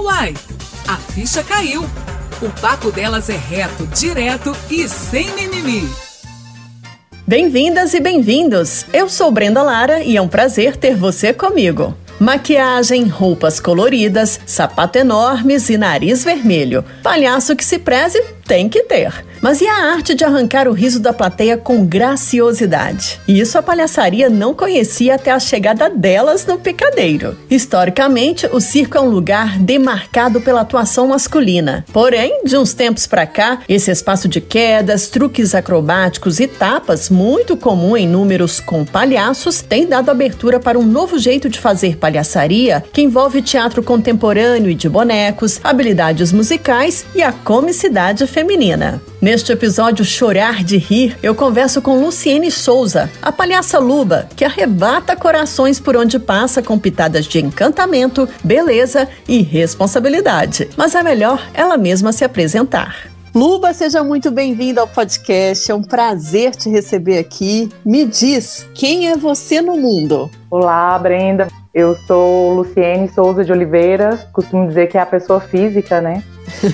Uai, a ficha caiu. O papo delas é reto, direto e sem mimimi. Bem-vindas e bem-vindos! Eu sou Brenda Lara e é um prazer ter você comigo. Maquiagem, roupas coloridas, sapato enormes e nariz vermelho. Palhaço que se preze tem que ter. Mas e a arte de arrancar o riso da plateia com graciosidade? Isso a palhaçaria não conhecia até a chegada delas no picadeiro. Historicamente, o circo é um lugar demarcado pela atuação masculina. Porém, de uns tempos para cá, esse espaço de quedas, truques acrobáticos e tapas, muito comum em números com palhaços, tem dado abertura para um novo jeito de fazer palhaçaria que envolve teatro contemporâneo e de bonecos, habilidades musicais e a comicidade feminina. Neste episódio Chorar de Rir, eu converso com Luciene Souza, a palhaça Luba, que arrebata corações por onde passa com pitadas de encantamento, beleza e responsabilidade. Mas é melhor ela mesma se apresentar. Luba, seja muito bem-vinda ao podcast. É um prazer te receber aqui. Me diz, quem é você no mundo? Olá, Brenda. Eu sou Luciene Souza de Oliveira. Costumo dizer que é a pessoa física, né?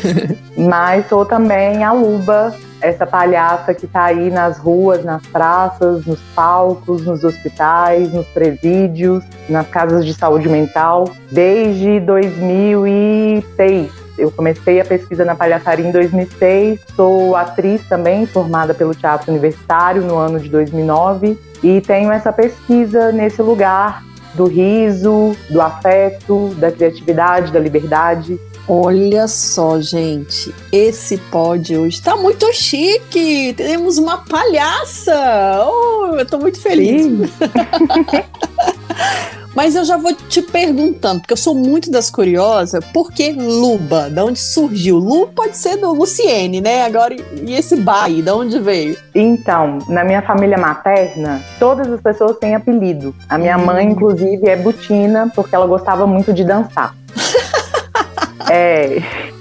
Mas sou também a Luba, essa palhaça que está aí nas ruas, nas praças, nos palcos, nos hospitais, nos presídios, nas casas de saúde mental, desde 2006. Eu comecei a pesquisa na palhaçaria em 2006, sou atriz também, formada pelo Teatro Universitário no ano de 2009, e tenho essa pesquisa nesse lugar do riso, do afeto, da criatividade, da liberdade. Olha só, gente, esse pódio hoje tá muito chique. Temos uma palhaça. Oh, eu tô muito feliz. Mas eu já vou te perguntando, porque eu sou muito das curiosas, por que Luba? Da onde surgiu? Lu pode ser do Luciene, né? Agora, e esse Bai, da onde veio? Então, na minha família materna, todas as pessoas têm apelido. A minha hum. mãe, inclusive, é Butina, porque ela gostava muito de dançar. É,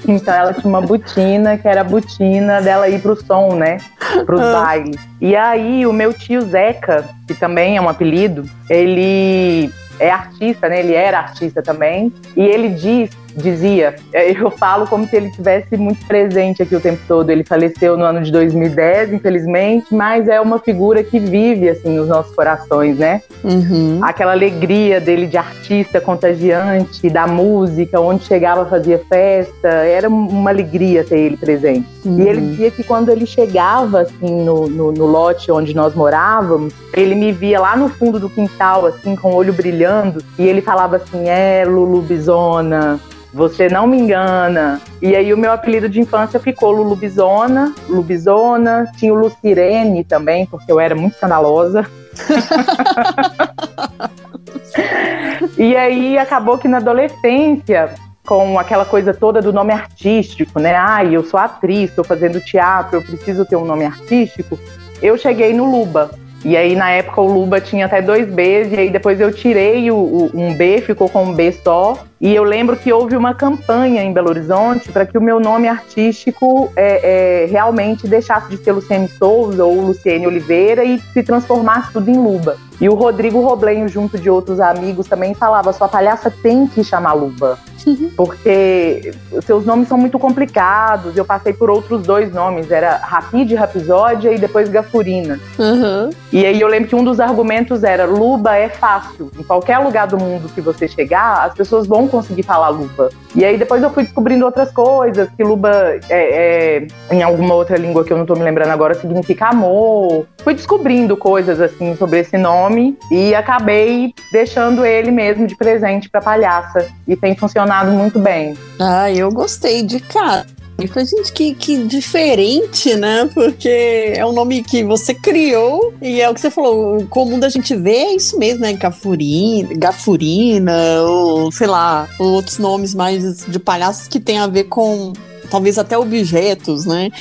então ela tinha uma botina, que era a botina dela ir pro som, né? Pros ah. bailes. E aí o meu tio Zeca, que também é um apelido, ele é artista, né? Ele era artista também. E ele diz dizia, é, eu falo como se ele tivesse muito presente aqui o tempo todo. Ele faleceu no ano de 2010, infelizmente, mas é uma figura que vive assim nos nossos corações, né? Uhum. Aquela alegria dele de artista contagiante, da música, onde chegava fazia festa, era uma alegria ter ele presente. Uhum. E ele dizia que quando ele chegava assim no, no, no lote onde nós morávamos, ele me via lá no fundo do quintal, assim, com o olho brilhando, e ele falava assim: é, Lulu Bizona, você não me engana. E aí o meu apelido de infância ficou Lulubizona, Lubizona, tinha o Lucirene também, porque eu era muito escandalosa. e aí acabou que na adolescência, com aquela coisa toda do nome artístico, né? Ai, eu sou atriz, estou fazendo teatro, eu preciso ter um nome artístico. Eu cheguei no Luba. E aí, na época, o Luba tinha até dois Bs, e aí depois eu tirei o, o um B, ficou com um B só. E eu lembro que houve uma campanha em Belo Horizonte para que o meu nome artístico é, é, realmente deixasse de ser Luciene Souza ou Luciene Oliveira e se transformasse tudo em Luba. E o Rodrigo Roblenho, junto de outros amigos, também falava: sua palhaça tem que chamar Luba. Porque seus nomes são muito complicados. Eu passei por outros dois nomes, era Rapide, Rapsódia e depois Gafurina. Uhum. E aí eu lembro que um dos argumentos era: Luba é fácil. Em qualquer lugar do mundo que você chegar, as pessoas vão conseguir falar luba. E aí depois eu fui descobrindo outras coisas, que luba é, é, em alguma outra língua que eu não tô me lembrando agora significa amor. Fui descobrindo coisas assim sobre esse nome e acabei deixando ele mesmo de presente para palhaça. E tem funcionado muito bem. Ah, eu gostei de cara. E falei, gente, que, que diferente, né? Porque é um nome que você criou e é o que você falou, o comum da gente ver é isso mesmo, né? Gafurina, Gafurina, ou sei lá, outros nomes mais de palhaços que tem a ver com talvez até objetos, né?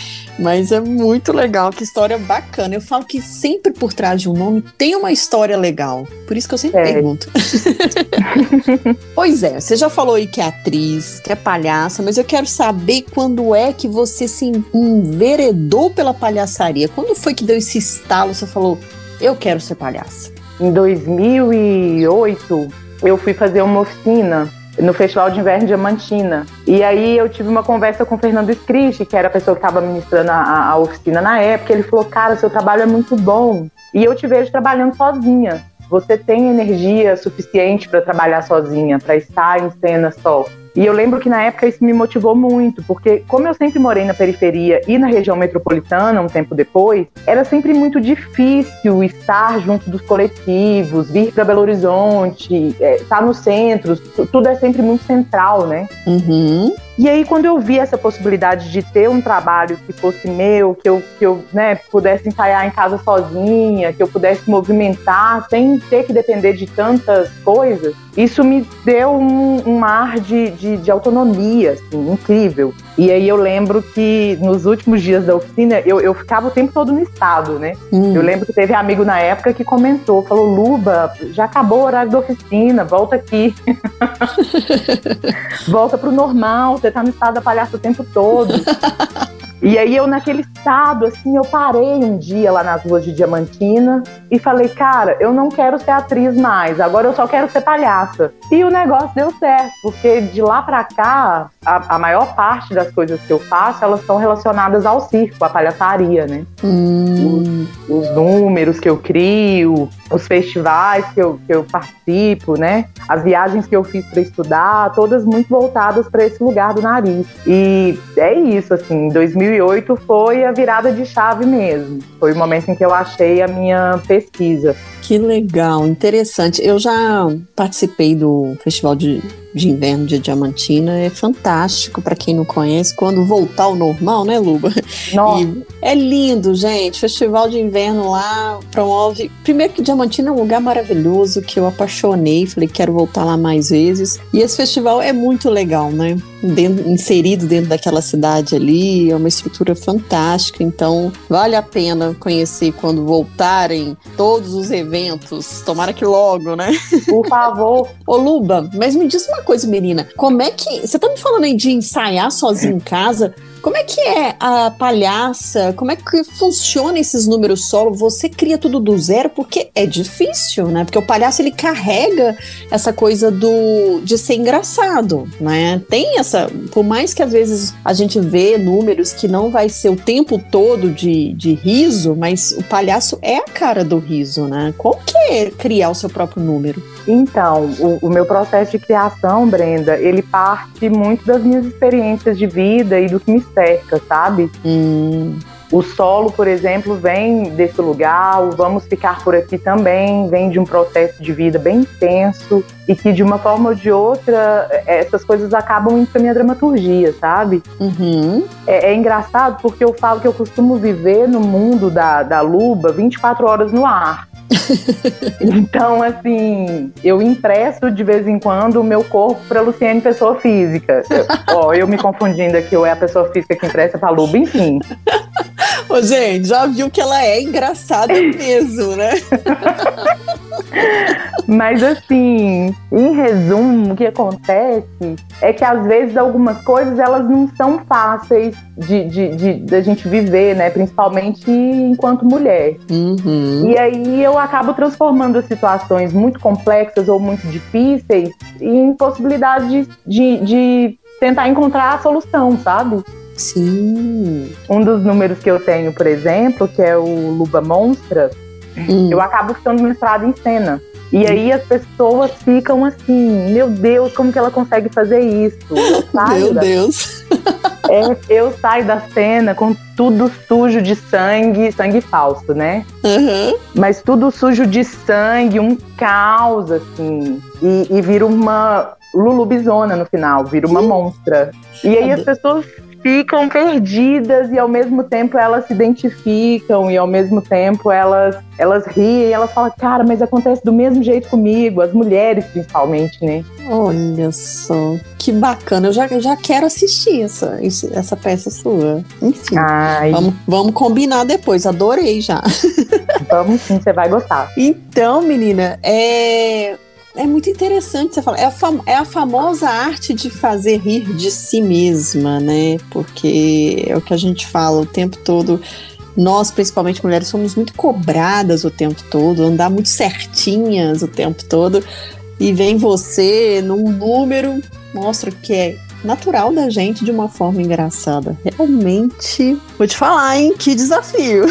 Mas é muito legal, que história bacana. Eu falo que sempre por trás de um nome tem uma história legal. Por isso que eu sempre é. pergunto. pois é, você já falou aí que é atriz, que é palhaça, mas eu quero saber quando é que você se enveredou pela palhaçaria. Quando foi que deu esse estalo? Você falou, eu quero ser palhaça. Em 2008, eu fui fazer uma oficina no Festival de Inverno Diamantina. E aí eu tive uma conversa com o Fernando Scristi, que era a pessoa que estava ministrando a, a oficina na época. Ele falou: Cara, seu trabalho é muito bom. E eu te vejo trabalhando sozinha. Você tem energia suficiente para trabalhar sozinha, para estar em cena só. E eu lembro que na época isso me motivou muito, porque como eu sempre morei na periferia e na região metropolitana um tempo depois, era sempre muito difícil estar junto dos coletivos, vir para Belo Horizonte, é, estar no centro, tudo é sempre muito central, né? Uhum. E aí, quando eu vi essa possibilidade de ter um trabalho que fosse meu, que eu, que eu né, pudesse ensaiar em casa sozinha, que eu pudesse movimentar sem ter que depender de tantas coisas, isso me deu um, um ar de, de, de, autonomia, assim, incrível. E aí eu lembro que nos últimos dias da oficina, eu, eu ficava o tempo todo no estado, né? Hum. Eu lembro que teve amigo na época que comentou, falou, Luba, já acabou o horário da oficina, volta aqui. volta pro normal, você tá no estado da palhaça o tempo todo. E aí eu naquele estado, assim, eu parei um dia lá nas ruas de Diamantina e falei, cara, eu não quero ser atriz mais, agora eu só quero ser palhaça. E o negócio deu certo, porque de lá pra cá, a, a maior parte das coisas que eu faço, elas são relacionadas ao circo, à palhaçaria, né? Hum. Os, os números que eu crio, os festivais que eu, que eu participo, né? As viagens que eu fiz para estudar, todas muito voltadas para esse lugar do nariz. E é isso, assim, 2008 foi a virada de chave mesmo. Foi o momento em que eu achei a minha pesquisa. Que legal, interessante. Eu já participei do Festival de de inverno de Diamantina é fantástico para quem não conhece. Quando voltar ao normal, né, Luba? Nossa. é lindo, gente. Festival de inverno lá promove. Primeiro que Diamantina é um lugar maravilhoso que eu apaixonei. Falei, quero voltar lá mais vezes. E esse festival é muito legal, né? Dentro, inserido dentro daquela cidade ali, é uma estrutura fantástica. Então, vale a pena conhecer quando voltarem todos os eventos. Tomara que logo, né? Por favor. Ô, Luba, mas me diz uma coisa, menina. Como é que. Você tá me falando aí de ensaiar sozinho em casa? Como é que é a palhaça? Como é que funciona esses números solo? Você cria tudo do zero porque é difícil, né? Porque o palhaço ele carrega essa coisa do de ser engraçado, né? Tem essa, por mais que às vezes a gente vê números que não vai ser o tempo todo de, de riso, mas o palhaço é a cara do riso, né? Como que é criar o seu próprio número? Então, o, o, meu processo de criação, Brenda, ele parte muito das minhas experiências de vida e do que me cerca, sabe? Hum. O solo, por exemplo, vem desse lugar, o Vamos Ficar Por Aqui também vem de um processo de vida bem intenso e que, de uma forma ou de outra, essas coisas acabam indo pra minha dramaturgia, sabe? Uhum. É, é, engraçado porque eu falo que eu costumo viver no mundo da, da Luba 24 horas no ar. então, assim, eu impresso de vez em quando o meu corpo para Luciane pessoa física. Ó, eu me confundindo aqui, ou é a pessoa física que impressa pra Luba, enfim. Ô, gente, já viu que ela é engraçada mesmo, né? Mas assim, em resumo, o que acontece é que às vezes algumas coisas elas não são fáceis de, de, de, de a gente viver, né? Principalmente enquanto mulher. Uhum. E aí eu acabo transformando as situações muito complexas ou muito difíceis em possibilidade de, de tentar encontrar a solução, sabe? Sim. Um dos números que eu tenho, por exemplo, que é o Luba Monstra, hum. eu acabo ficando mestrado em cena. E aí as pessoas ficam assim, meu Deus, como que ela consegue fazer isso? meu da... Deus. É, eu saio da cena com tudo sujo de sangue, sangue falso, né? Uhum. Mas tudo sujo de sangue, um caos, assim. E, e vira uma lulubizona no final, vira uma monstra. E aí as pessoas ficam perdidas e ao mesmo tempo elas se identificam e ao mesmo tempo elas elas riem e elas falam, cara, mas acontece do mesmo jeito comigo, as mulheres principalmente, né? Olha só, que bacana. Eu já, já quero assistir essa, essa peça sua. Enfim, vamos, vamos combinar depois, adorei já. Vamos sim, você vai gostar. Então, menina, é é muito interessante você falar. É a, é a famosa arte de fazer rir de si mesma, né? Porque é o que a gente fala o tempo todo. Nós, principalmente mulheres, somos muito cobradas o tempo todo, andar muito certinhas o tempo todo. e vem você num número, mostra que é natural da gente de uma forma engraçada. Realmente, vou te falar, hein? Que desafio.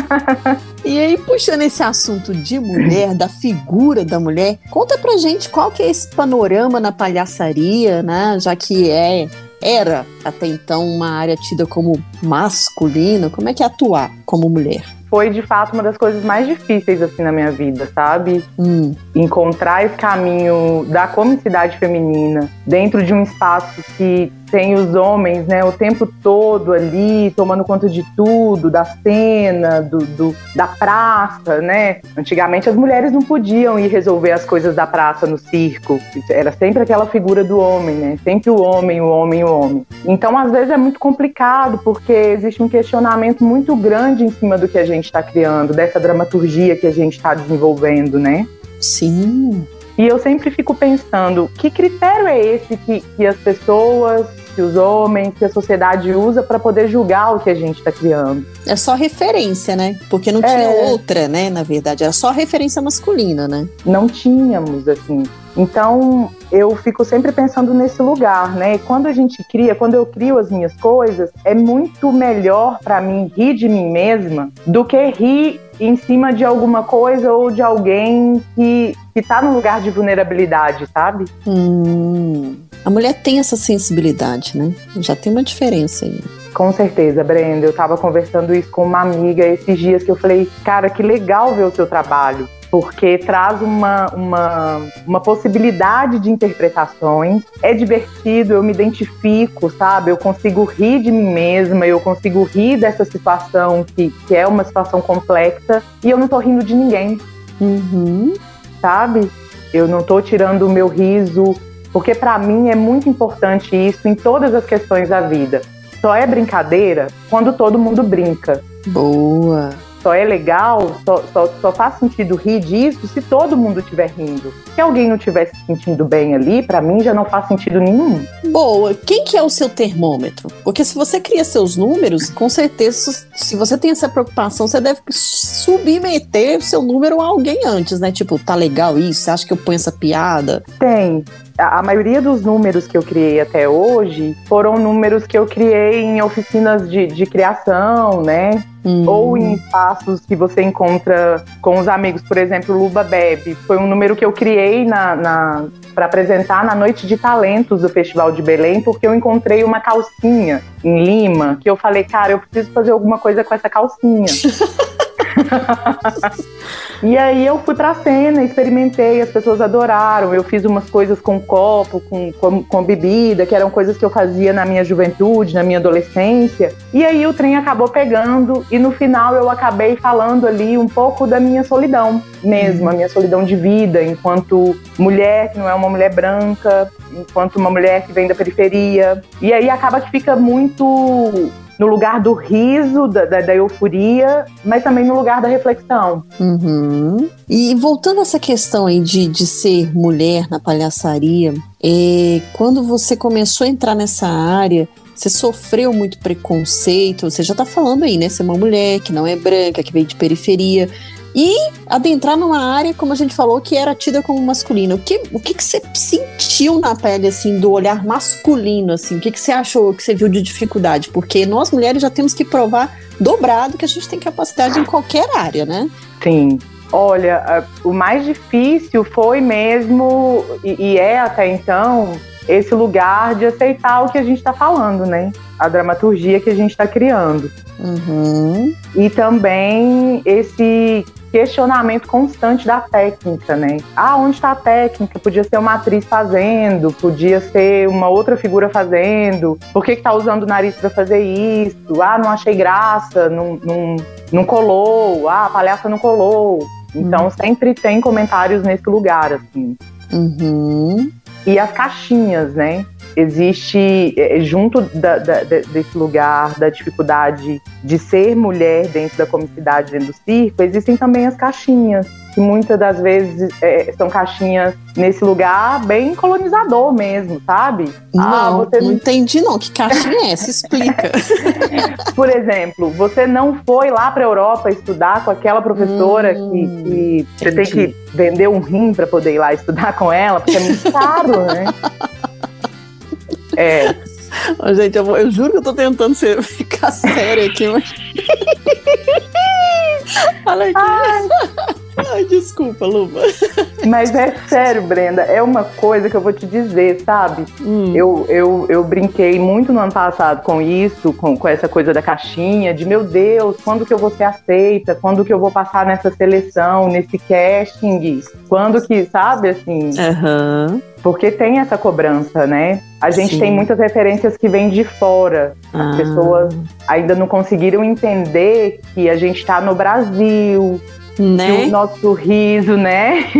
e aí, puxando esse assunto de mulher, da figura da mulher, conta pra gente qual que é esse panorama na palhaçaria, né? Já que é era até então uma área tida como masculina, como é que é atuar como mulher? foi de fato uma das coisas mais difíceis assim na minha vida, sabe? Hum. Encontrar esse caminho da comicidade feminina dentro de um espaço que tem os homens, né, o tempo todo ali, tomando conta de tudo, da cena, do, do, da praça, né? Antigamente as mulheres não podiam ir resolver as coisas da praça no circo. Era sempre aquela figura do homem, né? Sempre o homem, o homem, o homem. Então, às vezes é muito complicado, porque existe um questionamento muito grande em cima do que a gente está criando, dessa dramaturgia que a gente está desenvolvendo, né? Sim. E eu sempre fico pensando, que critério é esse que, que as pessoas que os homens, que a sociedade usa para poder julgar o que a gente está criando. É só referência, né? Porque não tinha é... outra, né? Na verdade, era só referência masculina, né? Não tínhamos, assim. Então, eu fico sempre pensando nesse lugar, né? Quando a gente cria, quando eu crio as minhas coisas, é muito melhor para mim rir de mim mesma do que rir em cima de alguma coisa ou de alguém que, que tá num lugar de vulnerabilidade, sabe? Hum. A mulher tem essa sensibilidade, né? Já tem uma diferença aí. Com certeza, Brenda. Eu tava conversando isso com uma amiga esses dias que eu falei, cara, que legal ver o seu trabalho porque traz uma, uma, uma possibilidade de interpretações. É divertido, eu me identifico, sabe? Eu consigo rir de mim mesma, eu consigo rir dessa situação que, que é uma situação complexa e eu não tô rindo de ninguém. Uhum. Sabe? Eu não tô tirando o meu riso, porque para mim é muito importante isso em todas as questões da vida. Só é brincadeira quando todo mundo brinca. Boa só é legal, só, só, só, faz sentido rir disso se todo mundo estiver rindo. Se alguém não estiver se sentindo bem ali, para mim já não faz sentido nenhum. Boa. Quem que é o seu termômetro? Porque se você cria seus números, com certeza, se você tem essa preocupação, você deve submeter o seu número a alguém antes, né? Tipo, tá legal isso? Você acha que eu ponho essa piada? Tem a maioria dos números que eu criei até hoje foram números que eu criei em oficinas de, de criação, né? Uhum. Ou em espaços que você encontra com os amigos, por exemplo, Luba Bebe. Foi um número que eu criei na, na para apresentar na Noite de Talentos do Festival de Belém, porque eu encontrei uma calcinha em Lima que eu falei, cara, eu preciso fazer alguma coisa com essa calcinha. e aí eu fui pra cena, experimentei, as pessoas adoraram. Eu fiz umas coisas com copo, com, com, com, bebida, que eram coisas que eu fazia na minha juventude, na minha adolescência. E aí o trem acabou pegando, e no final eu acabei falando ali um pouco da minha solidão mesmo, a minha solidão de vida, enquanto mulher que não é uma mulher branca, enquanto uma mulher que vem da periferia. E aí acaba que fica muito no lugar do riso, da, da, da euforia, mas também no lugar da reflexão. Uhum. E voltando a essa questão aí de, de ser mulher na palhaçaria, é, quando você começou a entrar nessa área, você sofreu muito preconceito? Você já tá falando aí, né? Você é uma mulher que não é branca, que veio de periferia e adentrar numa área, como a gente falou, que era tida como masculina. O que, o que, que você sentiu na pele, assim, do olhar masculino, assim? O que, que você achou, que você viu de dificuldade? Porque nós, mulheres, já temos que provar dobrado que a gente tem capacidade em qualquer área, né? Sim. Olha, o mais difícil foi mesmo, e, e é até então, esse lugar de aceitar o que a gente está falando, né? A dramaturgia que a gente está criando. Uhum. E também esse questionamento constante da técnica, né? Ah, onde está a técnica? Podia ser uma atriz fazendo, podia ser uma outra figura fazendo. Por que, que tá usando o nariz para fazer isso? Ah, não achei graça, não, não, não colou. Ah, a palhaça não colou. Então uhum. sempre tem comentários nesse lugar, assim. Uhum. E as caixinhas, né? Existe, é, junto da, da, desse lugar, da dificuldade de ser mulher dentro da comicidade, dentro do circo, existem também as caixinhas que muitas das vezes é, são caixinhas nesse lugar bem colonizador mesmo, sabe? Não, ah, você... não entendi não. Que caixinha é essa? Explica. Por exemplo, você não foi lá para a Europa estudar com aquela professora hum, que, que você tem que vender um rim para poder ir lá estudar com ela, porque é muito caro, né? É. Gente, eu, vou, eu, juro que eu tô tentando ser, ficar séria aqui, mas. Olha aqui. Ai. Ai, desculpa, Luba. Mas é sério, Brenda, é uma coisa que eu vou te dizer, sabe? Hum. Eu, eu, eu brinquei muito no ano passado com isso, com, com essa coisa da caixinha, de meu Deus, quando que eu vou ser aceita? Quando que eu vou passar nessa seleção, nesse casting? Quando que, sabe, assim? Uhum. Porque tem essa cobrança, né? A gente Sim. tem muitas referências que vêm de fora. Ah. As pessoas ainda não conseguiram entender que a gente está no Brasil, né? o nosso riso, né?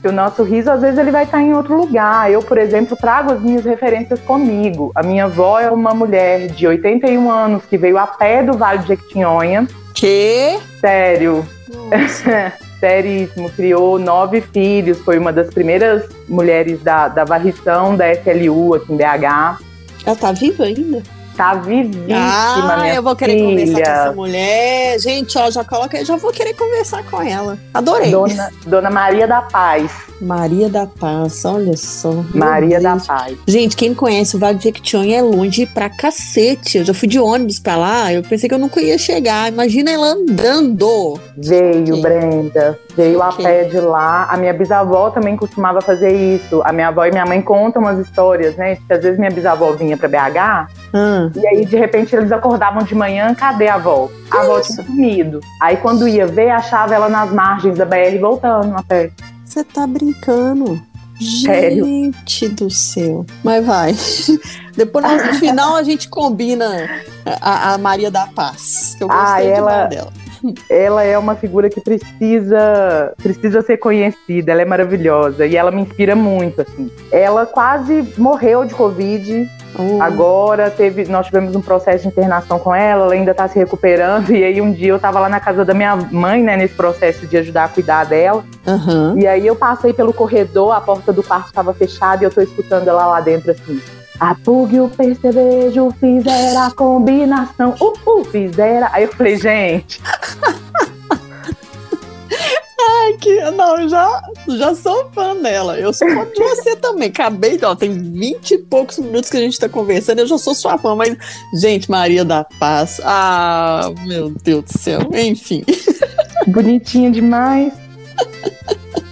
que o nosso riso, às vezes, ele vai estar em outro lugar. Eu, por exemplo, trago as minhas referências comigo. A minha avó é uma mulher de 81 anos que veio a pé do Vale de Jequitinhonha. Que? Sério. Seríssimo. Criou nove filhos. Foi uma das primeiras mulheres da, da varrição da SLU aqui em BH. Ela tá viva ainda? Tá vivíssima, ah, minha eu vou querer filha. conversar com essa mulher. Gente, ó, já coloca, já vou querer conversar com ela. Adorei. Dona, Dona Maria da Paz. Maria da Paz, olha só. Maria da Paz. Gente, quem conhece o Vale de Jequitinhonha é longe pra cacete. Eu já fui de ônibus pra lá, eu pensei que eu nunca ia chegar. Imagina ela andando. Veio, Brenda. Veio a pé de lá. A minha bisavó também costumava fazer isso. A minha avó e minha mãe contam umas histórias, né? Que às vezes minha bisavó vinha pra BH hum. e aí de repente eles acordavam de manhã, cadê a avó? A avó tinha sumido. Aí quando ia ver, achava ela nas margens da BR voltando a pé. Você tá brincando? Sério? Gente do céu. Mas vai. Depois no final a gente combina a, a Maria da Paz. Que eu gostei ah, ela, dela. Ela é uma figura que precisa precisa ser conhecida. Ela é maravilhosa e ela me inspira muito assim. Ela quase morreu de covid Uh. Agora teve, nós tivemos um processo de internação com ela, ela ainda está se recuperando. E aí um dia eu estava lá na casa da minha mãe, né, nesse processo de ajudar a cuidar dela. Uhum. E aí eu passei pelo corredor, a porta do quarto estava fechada e eu estou escutando ela lá dentro assim. A Pug e o percevejo fizeram a combinação. Uh, uh, fizeram. Aí eu falei, gente. Ai, que. Não, já, já sou fã dela. Eu sou fã de você também. Acabei, ó, tem vinte e poucos minutos que a gente tá conversando. Eu já sou sua fã, mas, gente, Maria da Paz. Ah, meu Deus do céu. Enfim. Bonitinha demais.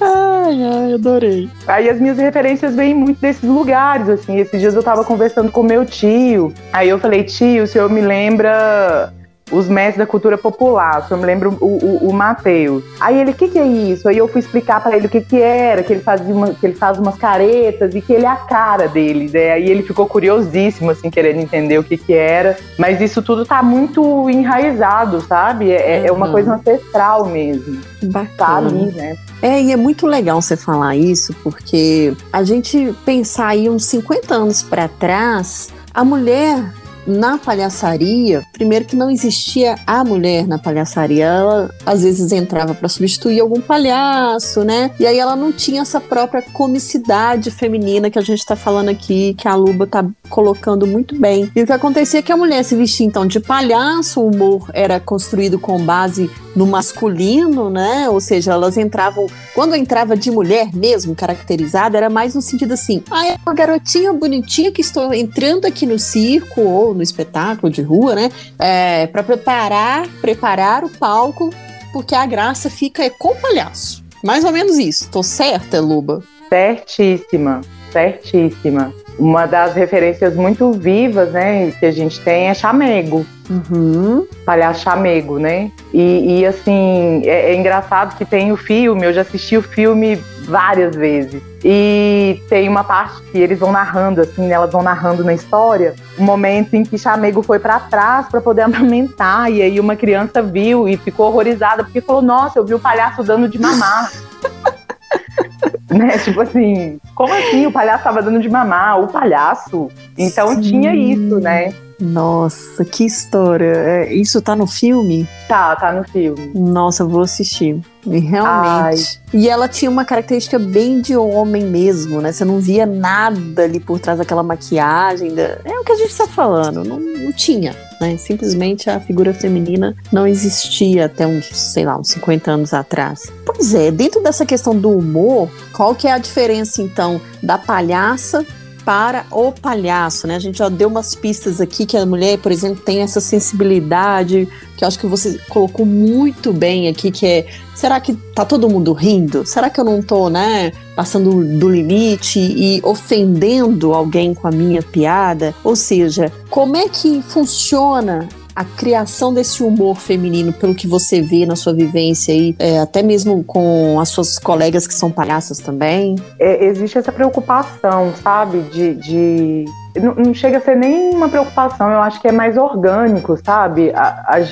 Ai, ai, adorei. Aí as minhas referências vêm muito desses lugares, assim. Esses dias eu tava conversando com meu tio. Aí eu falei, tio, o senhor me lembra os mestres da cultura popular. Eu me lembro o, o, o Matheus. Aí ele, o que, que é isso? Aí eu fui explicar para ele o que, que era, que ele fazia uma, que ele faz umas caretas e que ele é a cara dele. Né? Aí ele ficou curiosíssimo, assim, querendo entender o que, que era. Mas isso tudo tá muito enraizado, sabe? É, uhum. é uma coisa ancestral mesmo. Bacana. Tá ali, né? É, e é muito legal você falar isso, porque a gente pensar aí uns 50 anos para trás, a mulher na palhaçaria, primeiro que não existia a mulher na palhaçaria, ela às vezes entrava para substituir algum palhaço, né? E aí ela não tinha essa própria comicidade feminina que a gente tá falando aqui, que a Luba tá colocando muito bem. E o que acontecia é que a mulher se vestia então de palhaço, o humor era construído com base no masculino, né? Ou seja, elas entravam. Quando entrava de mulher mesmo, caracterizada, era mais no sentido assim: ah, é uma garotinha bonitinha que estou entrando aqui no circo ou no espetáculo de rua, né? É, para preparar, preparar o palco, porque a graça fica é com o palhaço. Mais ou menos isso. Tô certa, Luba? Certíssima, certíssima. Uma das referências muito vivas, né, que a gente tem é chamego. Uhum. Palhaço chamego, né? E, e assim, é, é, engraçado que tem o filme, eu já assisti o filme várias vezes. E tem uma parte que eles vão narrando, assim, né, elas vão narrando na história, um momento em que chamego foi para trás para poder amamentar, e aí uma criança viu e ficou horrorizada, porque falou: Nossa, eu vi o palhaço dando de mamar. né? Tipo assim, como assim o palhaço tava dando de mamar? O palhaço? Então Sim. tinha isso, né? Nossa, que história. É, isso tá no filme? Tá, tá no filme. Nossa, vou assistir. Realmente. Ai. E ela tinha uma característica bem de homem mesmo, né? Você não via nada ali por trás daquela maquiagem. Da... É o que a gente tá falando. Não, não tinha, né? Simplesmente a figura feminina não existia até uns, sei lá, uns 50 anos atrás. Pois é, dentro dessa questão do humor, qual que é a diferença então da palhaça para o palhaço, né? A gente já deu umas pistas aqui que a mulher, por exemplo, tem essa sensibilidade, que eu acho que você colocou muito bem aqui, que é, será que tá todo mundo rindo? Será que eu não tô, né, passando do limite e ofendendo alguém com a minha piada? Ou seja, como é que funciona a criação desse humor feminino, pelo que você vê na sua vivência aí, é, até mesmo com as suas colegas que são palhaças também? É, existe essa preocupação, sabe? De. de... Não, chega a ser nem uma preocupação, eu acho que é mais orgânico, sabe?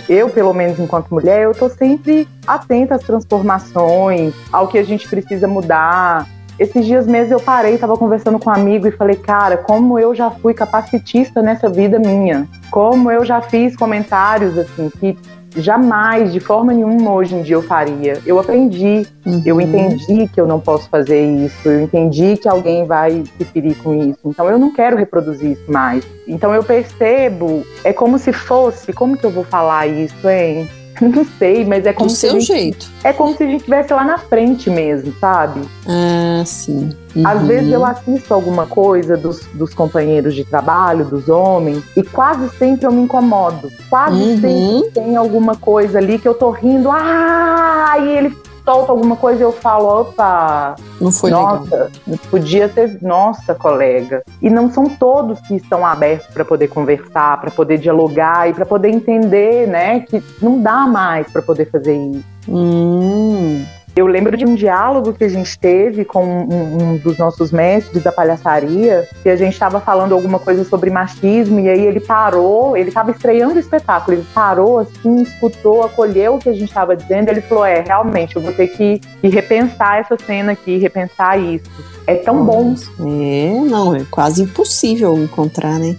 Eu, pelo menos enquanto mulher, eu tô sempre atenta às transformações, ao que a gente precisa mudar. Esses dias mesmo eu parei, estava conversando com um amigo e falei, cara, como eu já fui capacitista nessa vida minha. Como eu já fiz comentários assim que jamais, de forma nenhuma, hoje em dia eu faria. Eu aprendi, uhum. eu entendi que eu não posso fazer isso, eu entendi que alguém vai se ferir com isso. Então eu não quero reproduzir isso mais. Então eu percebo, é como se fosse, como que eu vou falar isso, hein? Não sei, mas é como Do seu gente, jeito. É como se a gente estivesse lá na frente mesmo, sabe? Ah, sim. Uhum. Às vezes eu assisto alguma coisa dos, dos companheiros de trabalho, dos homens, e quase sempre eu me incomodo. Quase uhum. sempre tem alguma coisa ali que eu tô rindo, ah, e ele solta alguma coisa e eu falo, opa, não foi nossa, legal. podia ter, nossa, colega. E não são todos que estão abertos para poder conversar, para poder dialogar e para poder entender, né, que não dá mais para poder fazer isso. Hum. Eu lembro de um diálogo que a gente teve com um, um dos nossos mestres da palhaçaria, que a gente estava falando alguma coisa sobre machismo, e aí ele parou, ele estava estreando o espetáculo, ele parou assim, escutou, acolheu o que a gente estava dizendo, ele falou: É, realmente, eu vou ter que, que repensar essa cena aqui, repensar isso. É tão bom. É, não, é quase impossível encontrar, né?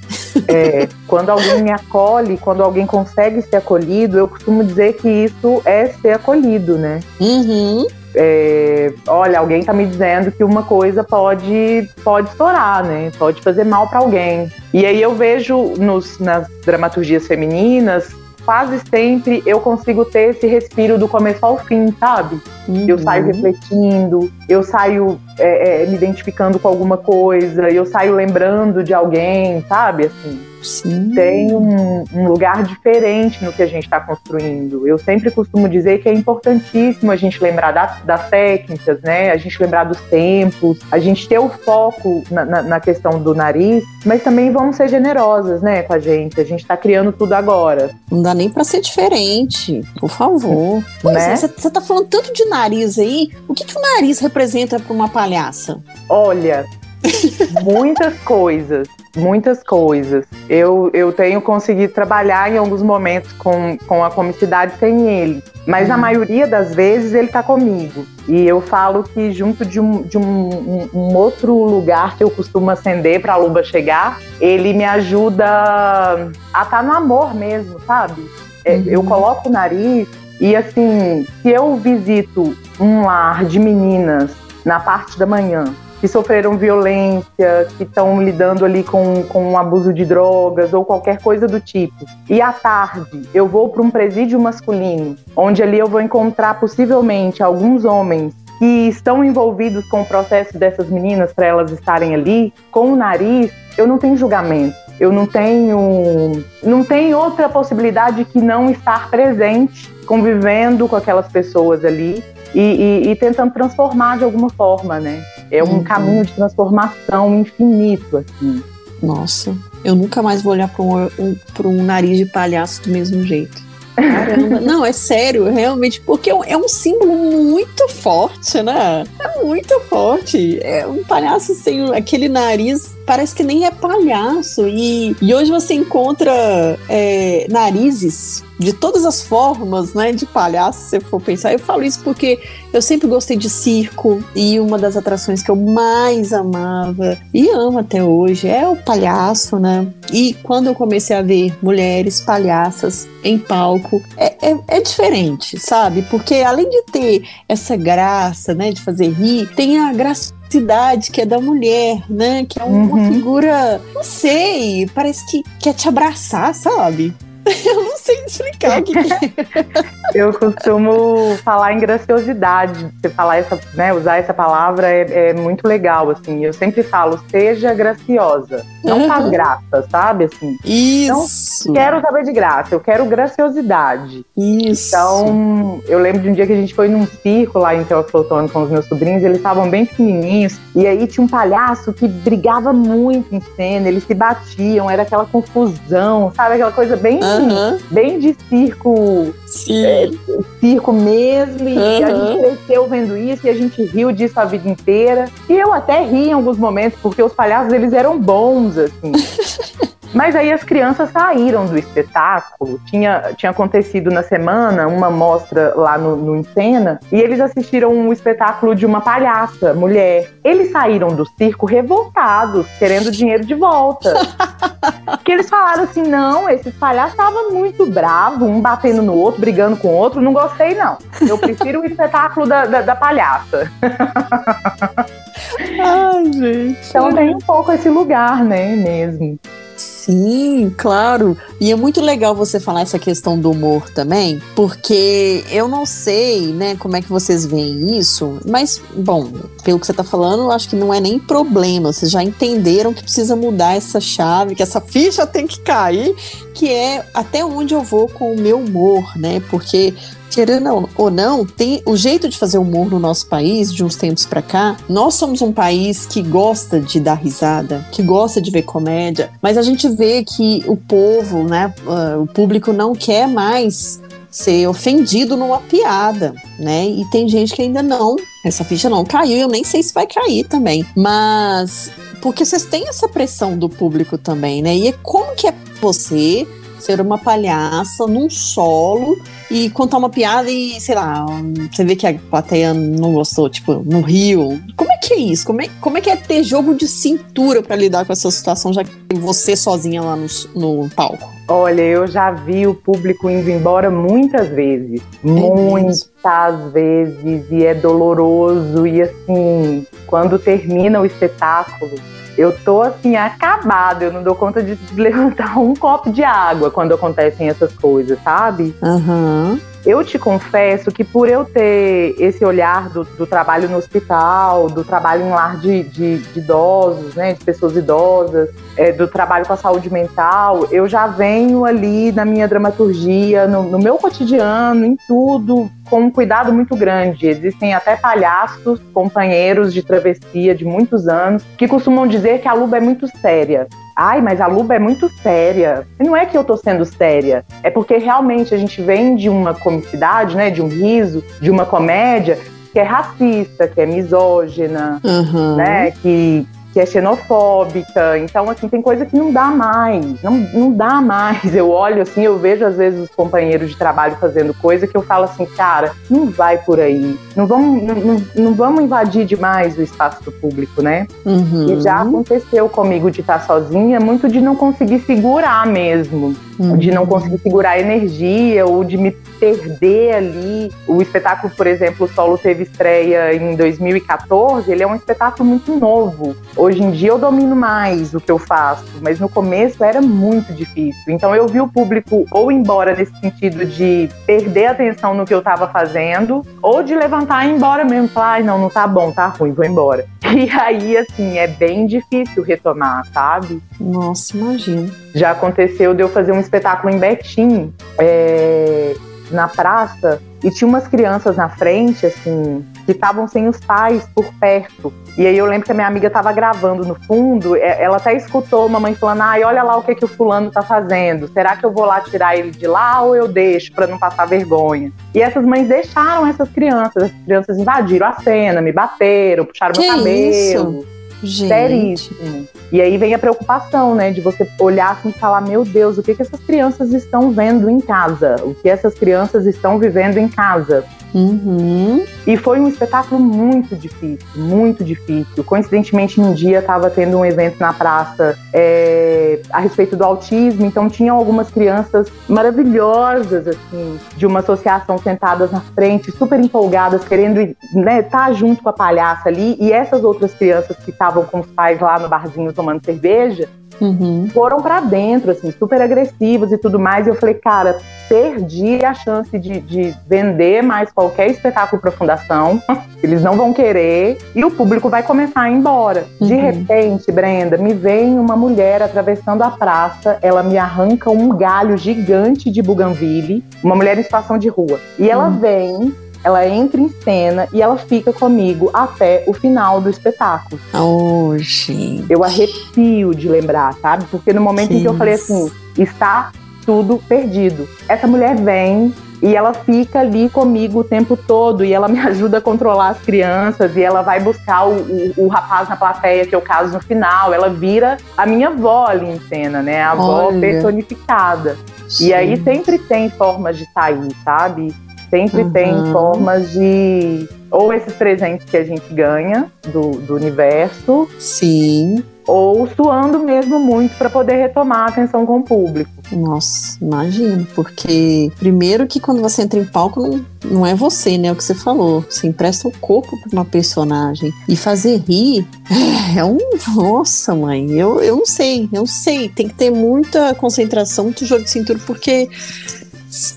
É, quando alguém me acolhe, quando alguém consegue ser acolhido, eu costumo dizer que isso é ser acolhido, né? Uhum. É, olha, alguém tá me dizendo que uma coisa pode pode estourar, né? Pode fazer mal para alguém. E aí eu vejo nos, nas dramaturgias femininas quase sempre eu consigo ter esse respiro do começo ao fim, sabe? Uhum. Eu saio refletindo, eu saio é, é, me identificando com alguma coisa, eu saio lembrando de alguém, sabe? Assim. Sim. tem um, um, lugar diferente no que a gente está construindo. Eu sempre costumo dizer que é importantíssimo a gente lembrar da, das técnicas, né? A gente lembrar dos tempos, a gente ter o foco na, na, na questão do nariz, mas também vamos ser generosas, né, com a gente. A gente está criando tudo agora. Não dá nem para ser diferente, por favor. Pois né? é, você tá falando tanto de nariz aí. O que, que o nariz representa para uma palhaça? Olha, muitas coisas muitas coisas. Eu, eu tenho conseguido trabalhar em alguns momentos com, com a comicidade sem ele, mas na uhum. maioria das vezes ele está comigo. E eu falo que junto de um, de um, um, outro lugar que eu costumo acender para a luba chegar, ele me ajuda a estar tá no amor mesmo, sabe? É, uhum. Eu coloco o nariz e assim, se eu visito um lar de meninas na parte da manhã que sofreram violência, que estão lidando ali com, com um abuso de drogas ou qualquer coisa do tipo. E à tarde eu vou para um presídio masculino, onde ali eu vou encontrar possivelmente alguns homens que estão envolvidos com o processo dessas meninas para elas estarem ali, com o nariz, eu não tenho julgamento. Eu não tenho, não tem outra possibilidade que não estar presente, convivendo com aquelas pessoas ali e, e, e tentando transformar de alguma forma, né? É um uhum. caminho de transformação infinito, assim. Nossa, eu nunca mais vou olhar para um, um, um nariz de palhaço do mesmo jeito. Caramba, não, é sério, realmente, porque é um, é um, símbolo muito forte, né? É muito forte. É um palhaço sem aquele nariz, parece que nem é palhaço. E, e hoje você encontra é, narizes de todas as formas, né, de palhaço, se for pensar. Eu falo isso porque eu sempre gostei de circo e uma das atrações que eu mais amava e amo até hoje é o palhaço, né? E quando eu comecei a ver mulheres palhaças em palco, é, é, é diferente, sabe? Porque além de ter essa graça, né, de fazer rir, tem a graça que é da mulher, né? Que é uma uhum. figura, não sei, parece que quer te abraçar, sabe? Eu não sei explicar o que, que é. Eu costumo falar em graciosidade. Você falar essa, né, usar essa palavra é, é muito legal, assim. Eu sempre falo, seja graciosa. Não uhum. faz graça, sabe? Assim. Isso. Não quero saber de graça, eu quero graciosidade. Isso. Então, eu lembro de um dia que a gente foi num circo lá em Teoflotone com os meus sobrinhos, eles estavam bem pequenininhos, e aí tinha um palhaço que brigava muito em cena, eles se batiam, era aquela confusão, sabe? Aquela coisa bem uhum. Bem de circo, é, circo mesmo. E uhum. a gente cresceu vendo isso e a gente riu disso a vida inteira. E eu até ri em alguns momentos, porque os palhaços eles eram bons, assim. Mas aí as crianças saíram do espetáculo. Tinha, tinha acontecido na semana uma mostra lá no, no Encena e eles assistiram um espetáculo de uma palhaça, mulher. Eles saíram do circo revoltados, querendo dinheiro de volta. que eles falaram assim: não, esse palhaço estava muito bravo, um batendo no outro, brigando com o outro. Não gostei, não. Eu prefiro o espetáculo da, da, da palhaça. Ai, gente. Então tem um pouco esse lugar, né, mesmo. Sim, claro. E é muito legal você falar essa questão do humor também, porque eu não sei, né, como é que vocês veem isso, mas, bom, pelo que você tá falando, acho que não é nem problema. Vocês já entenderam que precisa mudar essa chave, que essa ficha tem que cair, que é até onde eu vou com o meu humor, né? Porque querendo ou não, tem o jeito de fazer humor no nosso país, de uns tempos para cá. Nós somos um país que gosta de dar risada, que gosta de ver comédia, mas a gente vê que o povo, né, uh, o público não quer mais ser ofendido numa piada, né? E tem gente que ainda não, essa ficha não caiu, eu nem sei se vai cair também. Mas porque vocês têm essa pressão do público também, né? E é como que é você ser uma palhaça num solo e contar uma piada e, sei lá, você vê que a plateia não gostou, tipo, no Rio. Como é que é isso? Como é, como é que é ter jogo de cintura para lidar com essa situação, já que você sozinha lá no, no palco? Olha, eu já vi o público indo embora muitas vezes. É muitas mesmo. vezes. E é doloroso. E assim, quando termina o espetáculo, eu tô assim, acabada, eu não dou conta de levantar um copo de água quando acontecem essas coisas, sabe? Uhum. Eu te confesso que por eu ter esse olhar do, do trabalho no hospital, do trabalho em lar de, de, de idosos, né, de pessoas idosas, é, do trabalho com a saúde mental, eu já venho ali na minha dramaturgia, no, no meu cotidiano, em tudo, com um cuidado muito grande. Existem até palhaços, companheiros de travessia de muitos anos, que costumam dizer que a Luba é muito séria. Ai, mas a Luba é muito séria. E não é que eu tô sendo séria, é porque realmente a gente vem de uma comicidade, né, de um riso, de uma comédia que é racista, que é misógina, uhum. né, que que é xenofóbica. Então, assim, tem coisa que não dá mais. Não, não dá mais. Eu olho assim, eu vejo às vezes os companheiros de trabalho fazendo coisa que eu falo assim, cara, não vai por aí. Não vamos, não, não vamos invadir demais o espaço do público, né? Uhum. E já aconteceu comigo de estar sozinha, muito de não conseguir segurar mesmo. Uhum. De não conseguir segurar a energia ou de me perder ali. O espetáculo, por exemplo, o Solo teve estreia em 2014, ele é um espetáculo muito novo. Hoje em dia eu domino mais o que eu faço, mas no começo era muito difícil. Então eu vi o público ou embora nesse sentido de perder atenção no que eu estava fazendo, ou de levantar e ir embora mesmo, falar, ai, não, não tá bom, tá ruim, vou embora. E aí, assim, é bem difícil retomar, sabe? Nossa, imagina. Já aconteceu de eu fazer um espetáculo em Betim, é, na praça, e tinha umas crianças na frente, assim, que estavam sem os pais por perto. E aí eu lembro que a minha amiga estava gravando no fundo, ela até escutou uma mãe falando: ai, olha lá o que, que o fulano tá fazendo. Será que eu vou lá tirar ele de lá ou eu deixo para não passar vergonha? E essas mães deixaram essas crianças. As crianças invadiram a cena, me bateram, puxaram que meu cabelo. Isso? Gente. Seríssimo. E aí vem a preocupação, né? De você olhar assim e falar: meu Deus, o que, que essas crianças estão vendo em casa? O que essas crianças estão vivendo em casa? Uhum. E foi um espetáculo muito difícil, muito difícil. Coincidentemente, um dia estava tendo um evento na praça é, a respeito do autismo, então tinham algumas crianças maravilhosas, assim, de uma associação sentadas na frente, super empolgadas, querendo estar né, tá junto com a palhaça ali. E essas outras crianças que estavam com os pais lá no barzinho tomando cerveja, Uhum. foram para dentro, assim, super agressivos e tudo mais. E eu falei, cara, perdi a chance de, de vender mais qualquer espetáculo para fundação. Eles não vão querer e o público vai começar a ir embora. De Uhum. repente, Brenda, me vem uma mulher atravessando a praça, ela me arranca um galho gigante de buganville, uma mulher em situação de rua. E ela Uhum. vem, ela entra em cena e ela fica comigo até o final do espetáculo. Oh, gente. Eu arrepio de lembrar, sabe? Porque no momento em que eu falei assim, está tudo perdido. Essa mulher vem e ela fica ali comigo o tempo todo e ela me ajuda a controlar as crianças e ela vai buscar o, o- o rapaz na plateia que eu caso no final. Ela vira a minha avó ali em cena, né? A avó Olha. personificada. E aí sempre tem formas de sair, sabe? Sempre tem Uhum. formas de. Ou esses presentes que a gente ganha do, do universo, Sim. ou suando mesmo muito para poder retomar a atenção com o público. Nossa, imagino, porque primeiro que quando você entra em palco não, não é você, né? É o que você falou. Você empresta o corpo para uma personagem. E fazer rir é um. Nossa, mãe, eu, eu não sei, eu não sei. Tem que ter muita concentração, muito jogo de cintura, porque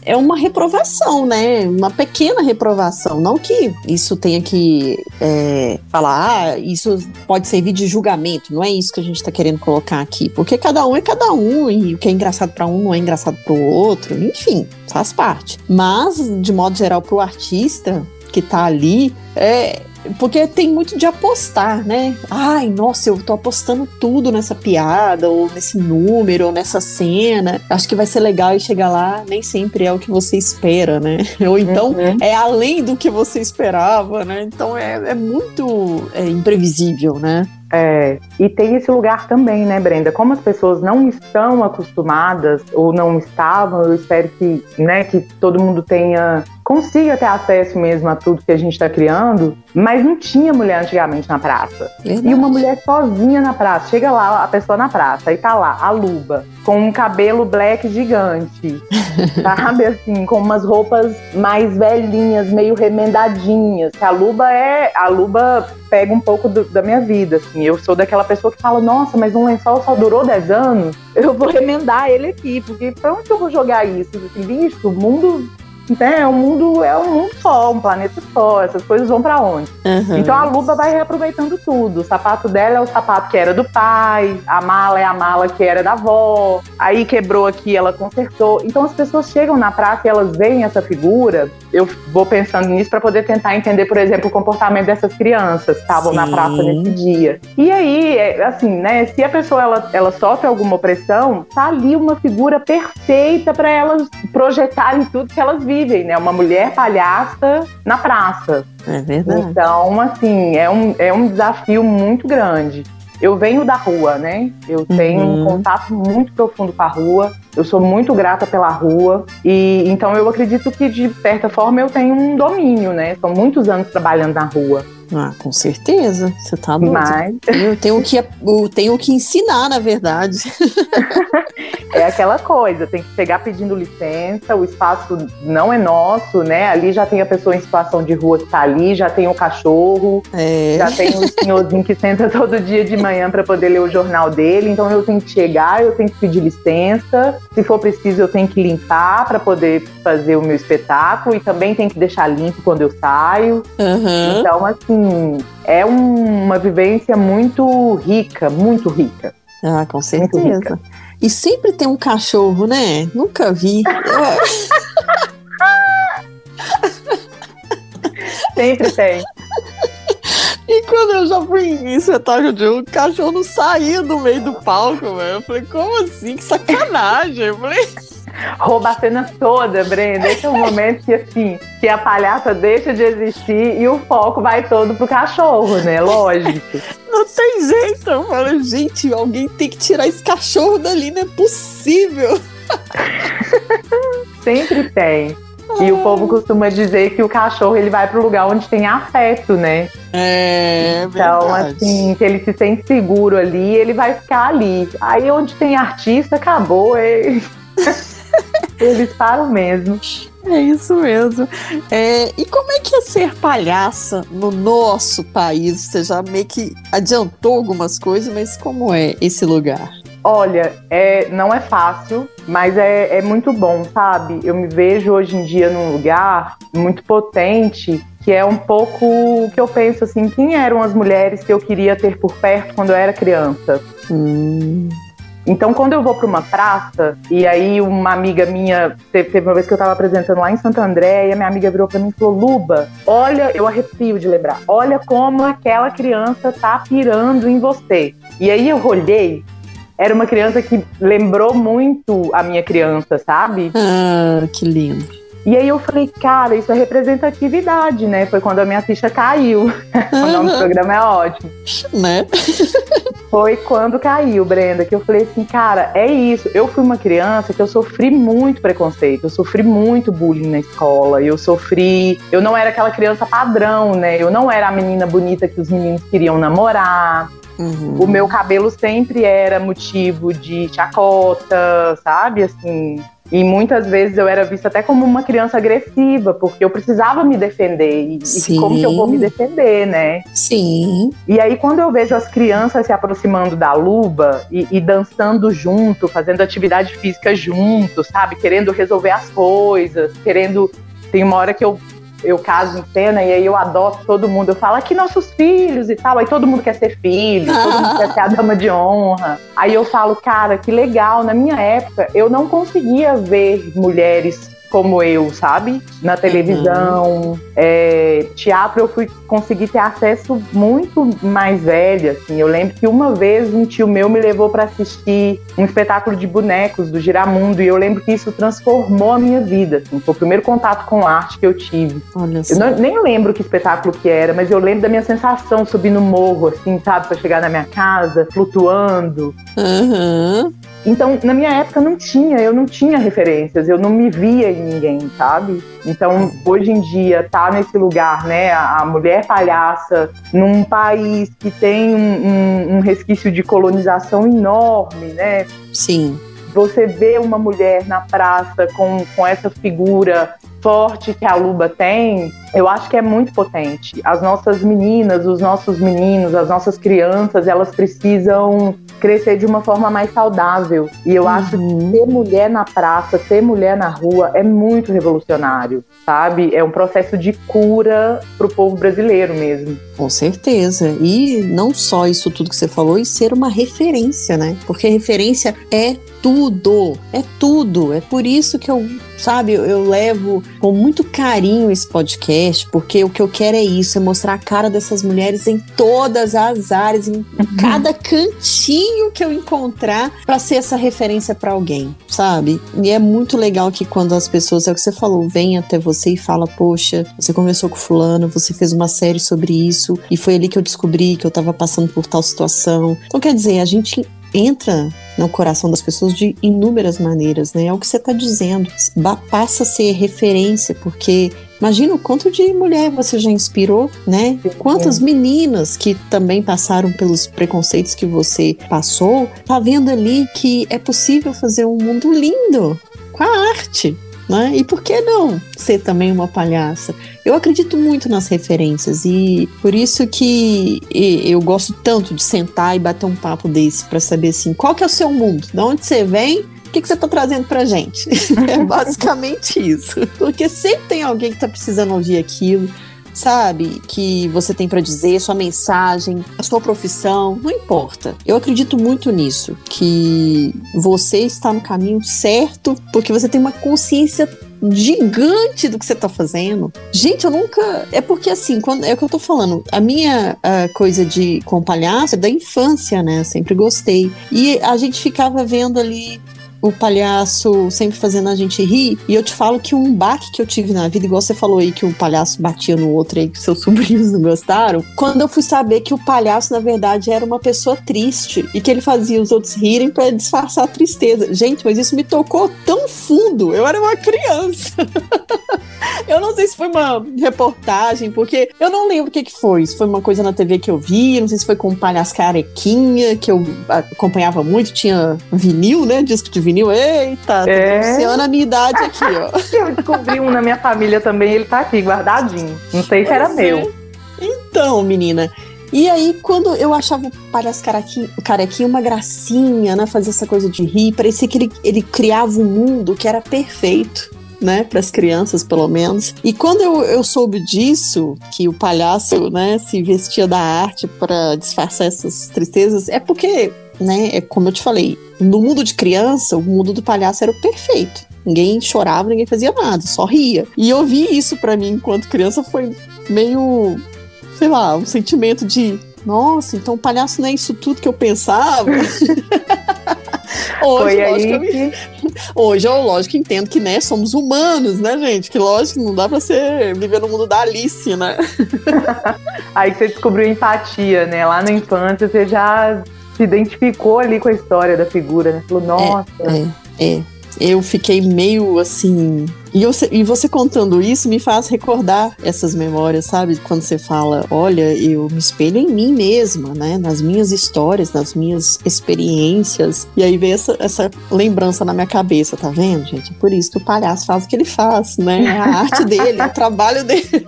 é uma reprovação, né? Uma pequena reprovação. Não que isso tenha que é, falar, ah, isso pode servir de julgamento. Não é isso que a gente tá querendo colocar aqui. Porque cada um é cada um, e o que é engraçado para um não é engraçado para o outro. Enfim, faz parte. Mas, de modo geral, para o artista que tá ali, é. Porque tem muito de apostar, né? Ai, nossa, eu tô apostando tudo nessa piada, ou nesse número, ou nessa cena. Acho que vai ser legal e chegar lá, nem sempre é o que você espera, né? Ou então Uhum. é além do que você esperava, né? Então é, é muito é, imprevisível, né? É, e tem esse lugar também, né, Brenda? Como as pessoas não estão acostumadas ou não estavam, eu espero que, né, que todo mundo tenha consiga ter acesso mesmo a tudo que a gente está criando, mas não tinha mulher antigamente na praça. Verdade. E uma mulher sozinha na praça. Chega lá, a pessoa na praça, e tá lá, a Luba, com um cabelo black gigante, sabe? Assim, com umas roupas mais velhinhas, meio remendadinhas. Que a Luba é. A Luba pega um pouco do- da minha vida, assim. Eu sou daquela pessoa que fala, nossa, mas um lençol só durou 10 anos. Eu vou remendar ele aqui, porque pra onde eu vou jogar isso? Bicho, o mundo. Né, o mundo é um mundo só, um planeta só, essas coisas vão pra onde? Uhum. Então a Luba vai reaproveitando tudo. O sapato dela é o sapato que era do pai, a mala é a mala que era da avó. Aí quebrou aqui, ela consertou. Então as pessoas chegam na praça e elas veem essa figura. Eu vou pensando nisso para poder tentar entender, por exemplo, o comportamento dessas crianças que estavam na Sim. praça nesse dia. E aí, é, assim, né? Se a pessoa ela, ela sofre alguma opressão, tá ali uma figura perfeita para elas projetarem tudo que elas né? Uma mulher palhaça na praça. É verdade. Então, assim, é um, é um desafio muito grande. Eu venho da rua, né? Eu tenho um Uhum. contato muito profundo com a rua. Eu sou muito grata pela rua. E então eu acredito que, de certa forma, eu tenho um domínio, né? São muitos anos trabalhando na rua. Ah, com certeza. Você tá doido. Mas Eu tenho que, eu tenho que ensinar, na verdade. é aquela coisa, tem que chegar pedindo licença, o espaço não é nosso, né? Ali já tem a pessoa em situação de rua que tá ali, já tem o cachorro, É. Já tem um senhorzinho que senta todo dia de manhã para poder ler o jornal dele, então eu tenho que chegar, eu tenho que pedir licença. Se for preciso, eu tenho que limpar para poder fazer o meu espetáculo e também tenho que deixar limpo quando eu saio. Aham. Então, assim, é um- uma vivência muito rica, muito rica. Ah, com Muito certeza. rica. E sempre tem um cachorro, né? Nunca vi. Sempre tem. E quando eu já fui em espetáculo de um, o cachorro não saía do meio do palco, velho. Eu falei, como assim? Que sacanagem. Eu falei, rouba a cena toda, Brenda. Esse é o momento que, assim, que a palhaça deixa de existir e o foco vai todo pro cachorro, né? Lógico. Não tem jeito. Eu falo, gente, alguém tem que tirar esse cachorro dali, não é possível. Sempre tem. E o povo costuma dizer que o cachorro ele vai pro lugar onde tem afeto, né? É, então, verdade. assim, se ele se sente seguro ali, ele vai ficar ali. Aí onde tem artista, acabou. Ele... Eles param mesmo. É isso mesmo. É, e como é que é ser palhaça no nosso país? Você já meio que adiantou algumas coisas, mas como é esse lugar? Olha, é, não é fácil, mas é, é muito bom, sabe? Eu me vejo hoje em dia num lugar muito potente que é um pouco o que eu penso assim, quem eram as mulheres que eu queria ter por perto quando eu era criança? Hum. Então, quando eu vou para uma praça, e aí uma amiga minha, teve, teve uma vez que eu estava apresentando lá em Santo André, e a minha amiga virou para mim e falou: Luba, olha, eu arrepio de lembrar, olha como aquela criança tá pirando em você. E aí eu olhei era uma criança que lembrou muito a minha criança, sabe? Ah, que lindo. E aí eu falei, cara, isso é representatividade, né? Foi quando a minha ficha caiu. o nome do programa é ótimo. Né? Foi quando caiu, Brenda, que eu falei assim, cara, é isso. Eu fui uma criança que eu sofri muito preconceito, eu sofri muito bullying na escola, eu sofri. Eu não era aquela criança padrão, né? Eu não era a menina bonita que os meninos queriam namorar. Uhum. O meu cabelo sempre era motivo de chacota, sabe? Assim. E muitas vezes eu era vista até como uma criança agressiva, porque eu precisava me defender. E, como que eu vou me defender, né? Sim. E aí, quando eu vejo as crianças se aproximando da luba e, e dançando junto, fazendo atividade física junto, sabe? Querendo resolver as coisas, querendo. Tem uma hora que eu eu caso em cena e aí eu adoto todo mundo. Eu falo aqui nossos filhos e tal. Aí todo mundo quer ser filho, todo mundo quer ser a dama de honra. Aí eu falo, cara, que legal. Na minha época, eu não conseguia ver mulheres como eu, sabe? Na televisão, uhum. é, teatro eu fui conseguir ter acesso muito mais velho, assim. Eu lembro que uma vez um tio meu me levou para assistir um espetáculo de bonecos do Giramundo e eu lembro que isso transformou a minha vida, assim. Foi o primeiro contato com arte que eu tive. Olha eu não, nem lembro que espetáculo que era, mas eu lembro da minha sensação subir no morro, assim, sabe, para chegar na minha casa, flutuando. Uhum. Então, na minha época não tinha, eu não tinha referências, eu não me via em ninguém, sabe? Então, hoje em dia, tá nesse lugar, né, a mulher palhaça, num país que tem um, um, um resquício de colonização enorme, né? Sim. Você vê uma mulher na praça com, com essa figura forte que a Luba tem, eu acho que é muito potente. As nossas meninas, os nossos meninos, as nossas crianças, elas precisam crescer de uma forma mais saudável. E eu uhum. acho que ter mulher na praça, ter mulher na rua é muito revolucionário, sabe? É um processo de cura para o povo brasileiro mesmo. Com certeza. E não só isso tudo que você falou, e ser uma referência, né? Porque referência é tudo, é tudo. É por isso que eu, sabe, eu, eu levo com muito carinho esse podcast, porque o que eu quero é isso, é mostrar a cara dessas mulheres em todas as áreas, em uhum. cada cantinho que eu encontrar para ser essa referência para alguém, sabe? E é muito legal que quando as pessoas, é o que você falou, vêm até você e fala, poxa, você conversou com fulano, você fez uma série sobre isso e foi ali que eu descobri que eu tava passando por tal situação. Então quer dizer, a gente entra no coração das pessoas de inúmeras maneiras, né? É o que você está dizendo. Passa a ser referência, porque imagina o quanto de mulher você já inspirou, né? Quantas meninas que também passaram pelos preconceitos que você passou, tá vendo ali que é possível fazer um mundo lindo com a arte, né? E por que não ser também uma palhaça? Eu acredito muito nas referências e por isso que eu gosto tanto de sentar e bater um papo desse para saber assim, qual que é o seu mundo? De onde você vem? O que, que você está trazendo pra gente? é basicamente isso. Porque sempre tem alguém que está precisando ouvir aquilo sabe? Que você tem para dizer, sua mensagem, a sua profissão, não importa. Eu acredito muito nisso, que você está no caminho certo porque você tem uma consciência gigante do que você tá fazendo. Gente, eu nunca. É porque assim, quando... é o que eu tô falando. A minha a coisa de com palhaço é da infância, né? Eu sempre gostei. E a gente ficava vendo ali o palhaço sempre fazendo a gente rir. E eu te falo que um baque que eu tive na vida, igual você falou aí que o palhaço batia no outro aí que seus sobrinhos não gostaram. Quando eu fui saber que o palhaço, na verdade, era uma pessoa triste e que ele fazia os outros rirem para disfarçar a tristeza. Gente, mas isso me tocou tão fundo. Eu era uma criança. eu não sei se foi uma reportagem, porque eu não lembro o que, que foi. Se foi uma coisa na TV que eu vi, não sei se foi com um palhaço carequinha, que eu acompanhava muito, tinha vinil, né? Disco de vinil. Eita, é. tô a minha idade aqui, ó. eu descobri um na minha família também, ele tá aqui, guardadinho. Não sei se era é. meu. Então, menina, e aí, quando eu achava o palhaço carequinha uma gracinha, né? Fazer essa coisa de rir, parecia que ele, ele criava um mundo que era perfeito né, para as crianças, pelo menos. E quando eu, eu soube disso, que o palhaço, né, se vestia da arte para disfarçar essas tristezas, é porque, né, é como eu te falei, no mundo de criança, o mundo do palhaço era o perfeito. Ninguém chorava, ninguém fazia nada, só ria. E ouvir isso para mim enquanto criança foi meio, sei lá, um sentimento de nossa, então o palhaço não é isso tudo que eu pensava. Hoje, Foi lógico, que... Hoje eu, lógico, entendo que, né, somos humanos, né, gente? Que, lógico, não dá pra ser viver no mundo da Alice, né? aí você descobriu empatia, né? Lá na infância você já se identificou ali com a história da figura, né? Falou, nossa. É, é, é eu fiquei meio assim. E, eu, e você contando isso me faz recordar essas memórias, sabe? Quando você fala, olha, eu me espelho em mim mesma, né? Nas minhas histórias, nas minhas experiências. E aí vem essa, essa lembrança na minha cabeça, tá vendo, gente? É por isso que o palhaço faz o que ele faz, né? É a arte dele, é o trabalho dele.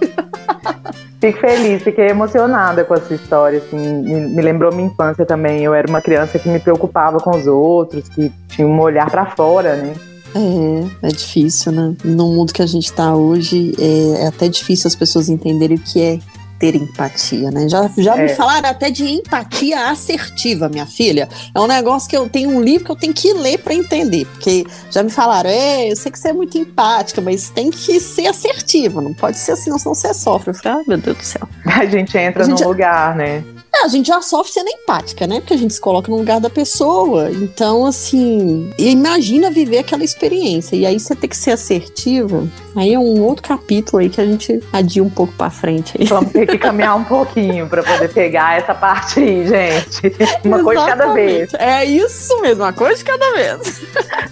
Fico feliz, fiquei emocionada com essa história, assim, me, me, lembrou minha infância também. Eu era uma criança que me preocupava com os outros, que tinha um olhar para fora, né? É, é difícil, né? No mundo que a gente tá hoje, é, é até difícil as pessoas entenderem o que é ter empatia, né? Já, já é. me falaram até de empatia assertiva, minha filha. É um negócio que eu tenho um livro que eu tenho que ler para entender, porque já me falaram, é, eu sei que você é muito empática, mas tem que ser assertiva, não pode ser assim, não, senão você sofre. Eu falei, ah, meu Deus do céu. A gente entra a gente num lugar, né? É, a gente já sofre sendo empática, né? Porque a gente se coloca no lugar da pessoa. Então, assim, imagina viver aquela experiência. E aí você tem que ser assertiva. Aí é um outro capítulo aí que a gente adia um pouco pra frente. Aí. Vamos ter que caminhar um pouquinho pra poder pegar essa parte aí, gente. Uma Exatamente. coisa de cada vez. É isso mesmo, uma coisa de cada vez.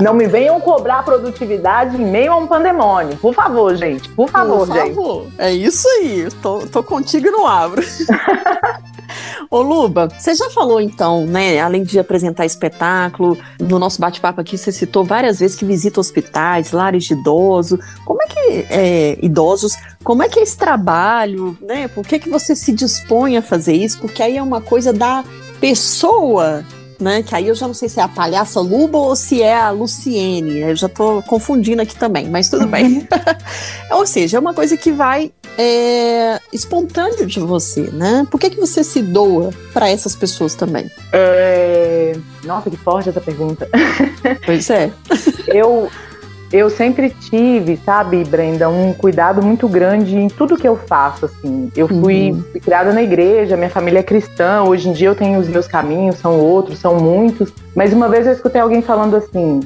Não me venham cobrar produtividade em meio a um pandemônio. Por favor, gente. Por favor, Por favor. gente. É isso aí. Tô, tô contigo no abro. Ô Luba, você já falou então, né, além de apresentar espetáculo, no nosso bate-papo aqui você citou várias vezes que visita hospitais, lares de idoso. Como é que é, idosos, como é que é esse trabalho, né? Por que que você se dispõe a fazer isso? Porque aí é uma coisa da pessoa né? Que aí eu já não sei se é a palhaça Luba ou se é a Luciene. Eu já tô confundindo aqui também, mas tudo bem. Uhum. ou seja, é uma coisa que vai é, espontâneo de você, né? Por que, que você se doa para essas pessoas também? É... Nossa, que forte essa pergunta. Pois é. eu, eu sempre tive, sabe, Brenda, um cuidado muito grande em tudo que eu faço, assim. Eu fui, uhum. fui criada na igreja, minha família é cristã, hoje em dia eu tenho os meus caminhos, são outros, são muitos. Mas uma vez eu escutei alguém falando assim: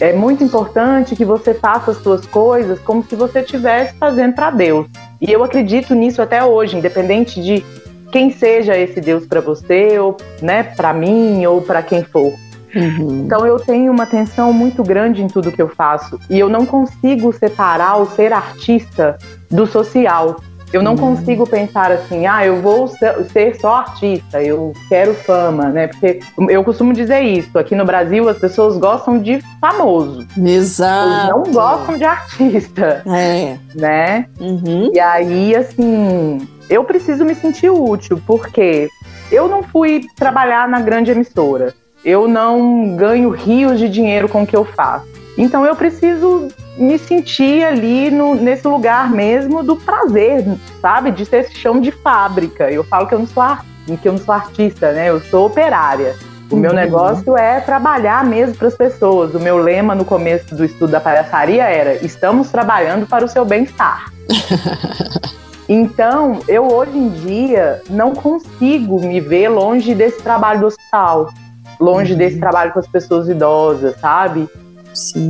é muito importante que você faça as suas coisas como se você estivesse fazendo para Deus. E eu acredito nisso até hoje, independente de quem seja esse Deus para você, ou né, para mim, ou para quem for. Uhum. Então eu tenho uma atenção muito grande em tudo que eu faço e eu não consigo separar o ser artista do social. Eu não uhum. consigo pensar assim, ah, eu vou ser só artista, eu quero fama, né? Porque eu costumo dizer isso, aqui no Brasil as pessoas gostam de famoso. Exato. Eles não gostam de artista. É. Né? Uhum. E aí, assim, eu preciso me sentir útil, porque eu não fui trabalhar na grande emissora eu não ganho rios de dinheiro com o que eu faço. Então eu preciso me sentir ali no, nesse lugar mesmo do prazer, sabe? De ser esse chão de fábrica. Eu falo que eu não sou, que eu não sou artista, né? Eu sou operária. O meu uhum. negócio é trabalhar mesmo para as pessoas. O meu lema no começo do estudo da palhaçaria era: estamos trabalhando para o seu bem-estar. então, eu hoje em dia não consigo me ver longe desse trabalho do hospital longe uhum. desse trabalho com as pessoas idosas, sabe?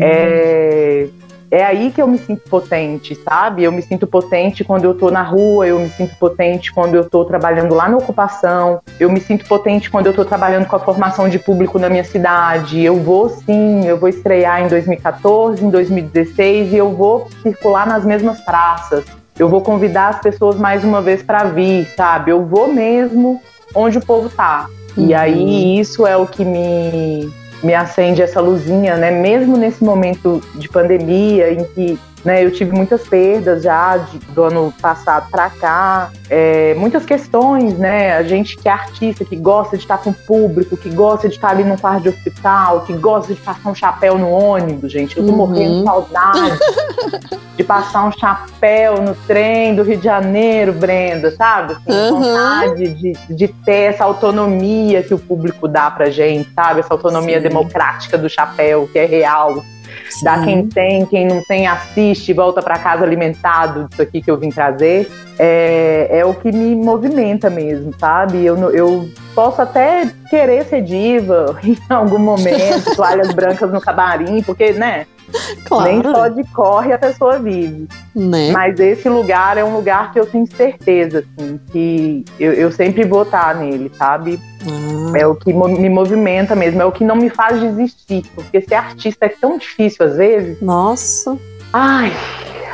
É, é aí que eu me sinto potente, sabe? Eu me sinto potente quando eu tô na rua, eu me sinto potente quando eu tô trabalhando lá na ocupação, eu me sinto potente quando eu tô trabalhando com a formação de público na minha cidade. Eu vou sim, eu vou estrear em 2014, em 2016 e eu vou circular nas mesmas praças. Eu vou convidar as pessoas mais uma vez para vir, sabe? Eu vou mesmo onde o povo tá. Uhum. E aí isso é o que me me acende essa luzinha, né? Mesmo nesse momento de pandemia em que né, eu tive muitas perdas já de, do ano passado para cá, é, muitas questões, né? A gente que é artista, que gosta de estar com o público, que gosta de estar ali no quarto de hospital, que gosta de passar um chapéu no ônibus, gente. Eu tô uhum. morrendo de saudade de passar um chapéu no trem do Rio de Janeiro, Brenda, sabe? Assim, uhum. Vontade de, de ter essa autonomia que o público dá pra gente, sabe? Essa autonomia Sim. democrática do chapéu, que é real Sim. Dá quem tem, quem não tem, assiste, volta para casa alimentado disso aqui que eu vim trazer. É, é o que me movimenta mesmo, sabe? Eu, eu posso até querer ser diva em algum momento, toalhas brancas no camarim, porque, né? Claro. Nem só de corre a pessoa vive. Né? Mas esse lugar é um lugar que eu tenho certeza, assim, que eu, eu sempre vou estar nele, sabe? Ah. É o que me movimenta mesmo, é o que não me faz desistir. Porque ser artista é tão difícil às vezes. Nossa. Ai,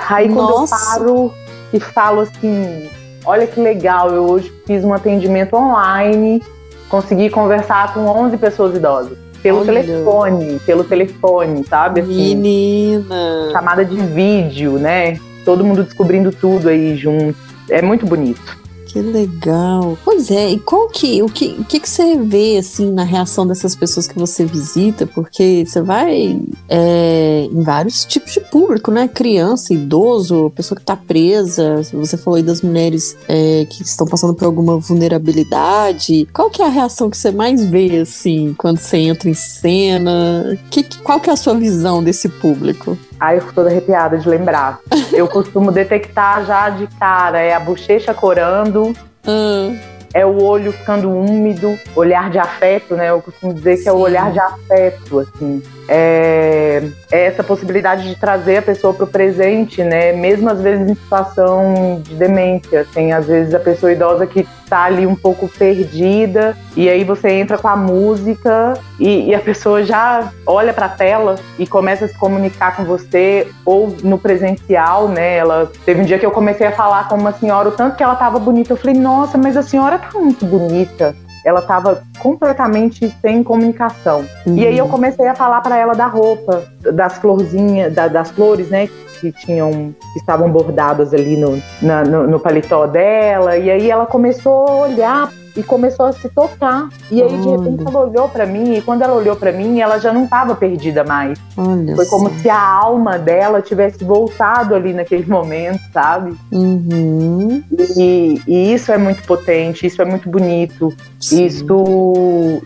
aí quando Nossa. eu paro e falo assim: olha que legal, eu hoje fiz um atendimento online, consegui conversar com 11 pessoas idosas. Pelo Olha. telefone, pelo telefone, sabe? Assim, Menina! Chamada de vídeo, né? Todo mundo descobrindo tudo aí junto. É muito bonito. Que legal. Pois é, e qual que, o que, o que, que você vê, assim, na reação dessas pessoas que você visita? Porque você vai é, em vários tipos de público, né? Criança, idoso, pessoa que tá presa. Você falou aí das mulheres é, que estão passando por alguma vulnerabilidade. Qual que é a reação que você mais vê, assim, quando você entra em cena? Que, qual que é a sua visão desse público? Ai, eu fico toda arrepiada de lembrar. Eu costumo detectar já de cara, é a bochecha corando. Hum. É o olho ficando úmido, olhar de afeto, né? Eu costumo dizer Sim. que é o olhar de afeto, assim é, é essa possibilidade de trazer a pessoa para o presente, né? Mesmo às vezes em situação de demência, assim, às vezes a pessoa idosa que está ali um pouco perdida e aí você entra com a música e, e a pessoa já olha para a tela e começa a se comunicar com você ou no presencial, né? Ela teve um dia que eu comecei a falar com uma senhora o tanto que ela estava bonita, eu falei nossa, mas a senhora tá muito bonita ela estava completamente sem comunicação. Uhum. E aí eu comecei a falar para ela da roupa, das florzinhas, da, das flores, né? Que tinham, que estavam bordadas ali no, na, no, no paletó dela. E aí ela começou a olhar e começou a se tocar. E aí, de repente, ela olhou para mim, e quando ela olhou para mim, ela já não estava perdida mais. Olha Foi como se a alma dela tivesse voltado ali naquele momento, sabe? Uhum. E, e, isso é muito potente, isso é muito bonito. Sim. Isso.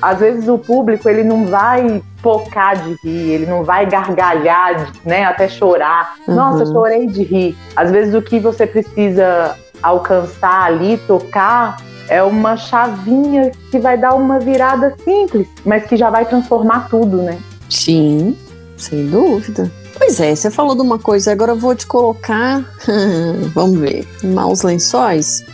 Às vezes o público ele não vai focar de rir, ele não vai gargalhar, né, até chorar. Uhum. Nossa, chorei de rir. Às vezes o que você precisa alcançar ali, tocar, é uma chavinha que vai dar uma virada simples, mas que já vai transformar tudo, né? Sim, sem dúvida. Pois é, você falou de uma coisa, agora eu vou te colocar, vamos ver, maus lençóis.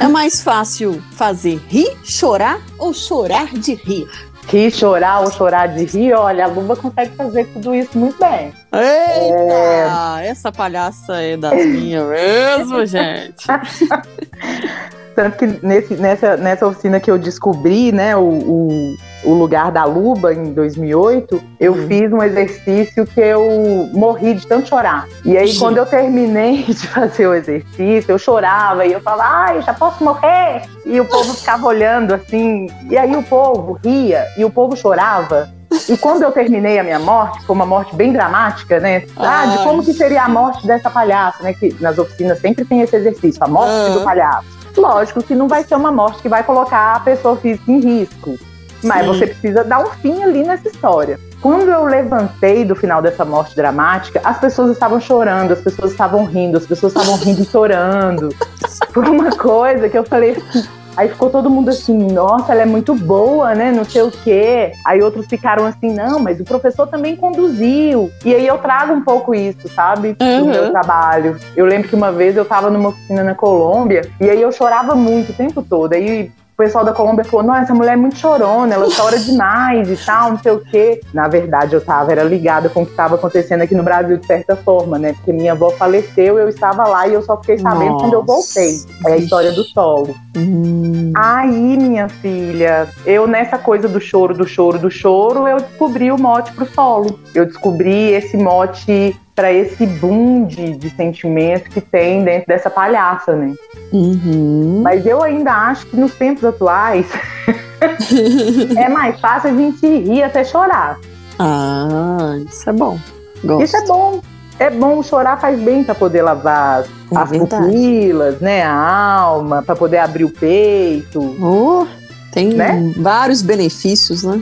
É mais fácil fazer rir, chorar ou chorar de rir? Rir, chorar ou chorar de rir, olha, a Luba consegue fazer tudo isso muito bem. Eita, é... essa palhaça é das minhas mesmo, gente. Tanto que nesse, nessa, nessa oficina que eu descobri, né, o, o, o lugar da Luba em 2008, eu uhum. fiz um exercício que eu morri de tanto chorar. E aí, quando eu terminei de fazer o exercício, eu chorava e eu falava, ai, já posso morrer? E o povo ficava olhando assim, e aí o povo ria e o povo chorava. E quando eu terminei a minha morte, foi uma morte bem dramática, né? Ah, de como que seria a morte dessa palhaça, né? Que nas oficinas sempre tem esse exercício, a morte ah. do palhaço. Lógico que não vai ser uma morte que vai colocar a pessoa física em risco, mas você precisa dar um fim ali nessa história. Quando eu levantei do final dessa morte dramática, as pessoas estavam chorando, as pessoas estavam rindo, as pessoas estavam rindo e chorando. Foi uma coisa que eu falei assim, Aí ficou todo mundo assim, nossa, ela é muito boa, né? Não sei o quê. Aí outros ficaram assim, não, mas o professor também conduziu. E aí eu trago um pouco isso, sabe? Do Uhum. meu trabalho. Eu lembro que uma vez eu tava numa oficina na Colômbia e aí eu chorava muito o tempo todo. Aí o pessoal da Colômbia falou: Nossa, essa mulher é muito chorona, ela chora demais e tal, não sei o quê. Na verdade, eu tava, era ligada com o que estava acontecendo aqui no Brasil, de certa forma, né? Porque minha avó faleceu, eu estava lá e eu só fiquei sabendo quando eu voltei. É a história do solo. Hum, Aí, minha filha, eu nessa coisa do choro, do choro, do choro, eu descobri o mote pro solo. Eu descobri esse mote para esse boom de, de sentimento que tem dentro dessa palhaça, né? uhum. Mas eu ainda acho que nos tempos atuais é mais fácil a gente rir até chorar. Ah, isso é bom. Gosto. Isso é bom. É bom, chorar faz bem para poder lavar É as verdade. pupilas, né? A alma, para poder abrir o peito. Oh, tem Né? vários benefícios, né?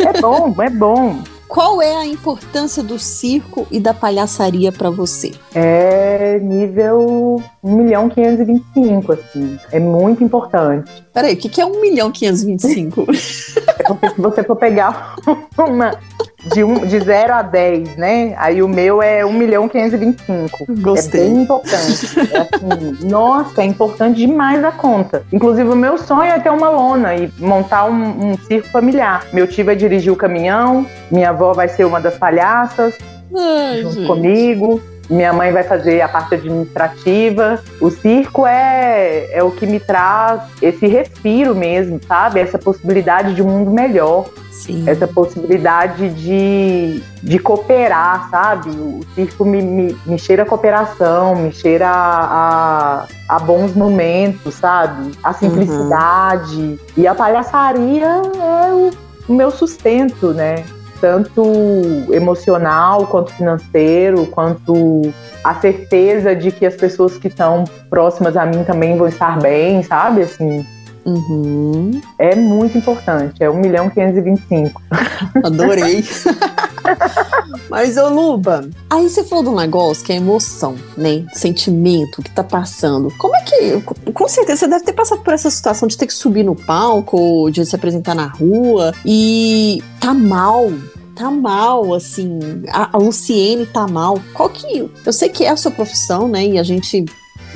É bom, é bom. Qual é a importância do circo e da palhaçaria pra você? É nível 1 milhão 525, assim. É muito importante. Peraí, o que, que é 1 milhão 525? É porque se você for pegar uma de, um, de 0 a 10, né? Aí o meu é 1 milhão 525. É Gostei. bem importante. É assim, nossa, é importante demais a conta. Inclusive, o meu sonho é ter uma lona e montar um, um circo familiar. Meu tio vai dirigir o caminhão, minha avó vai ser uma das palhaças, Ai, junto gente. comigo. Minha mãe vai fazer a parte administrativa. O circo é, é o que me traz esse respiro mesmo, sabe? Essa possibilidade de um mundo melhor Sim. essa possibilidade de, de cooperar, sabe? O circo me, me, me cheira a cooperação, me cheira a, a, a bons momentos, sabe? A simplicidade. E a palhaçaria é o, o meu sustento, né? Tanto emocional, quanto financeiro, quanto a certeza de que as pessoas que estão próximas a mim também vão estar bem, sabe? Assim, Uhum. é muito importante. É 1 milhão 525. Adorei. Mas, ô Luba, aí você falou de um negócio que é emoção, né? Sentimento que tá passando. Como é que. Com certeza você deve ter passado por essa situação de ter que subir no palco, de se apresentar na rua e tá mal. Tá mal, assim. A, a Luciene tá mal. Qual que. Eu sei que é a sua profissão, né? E a gente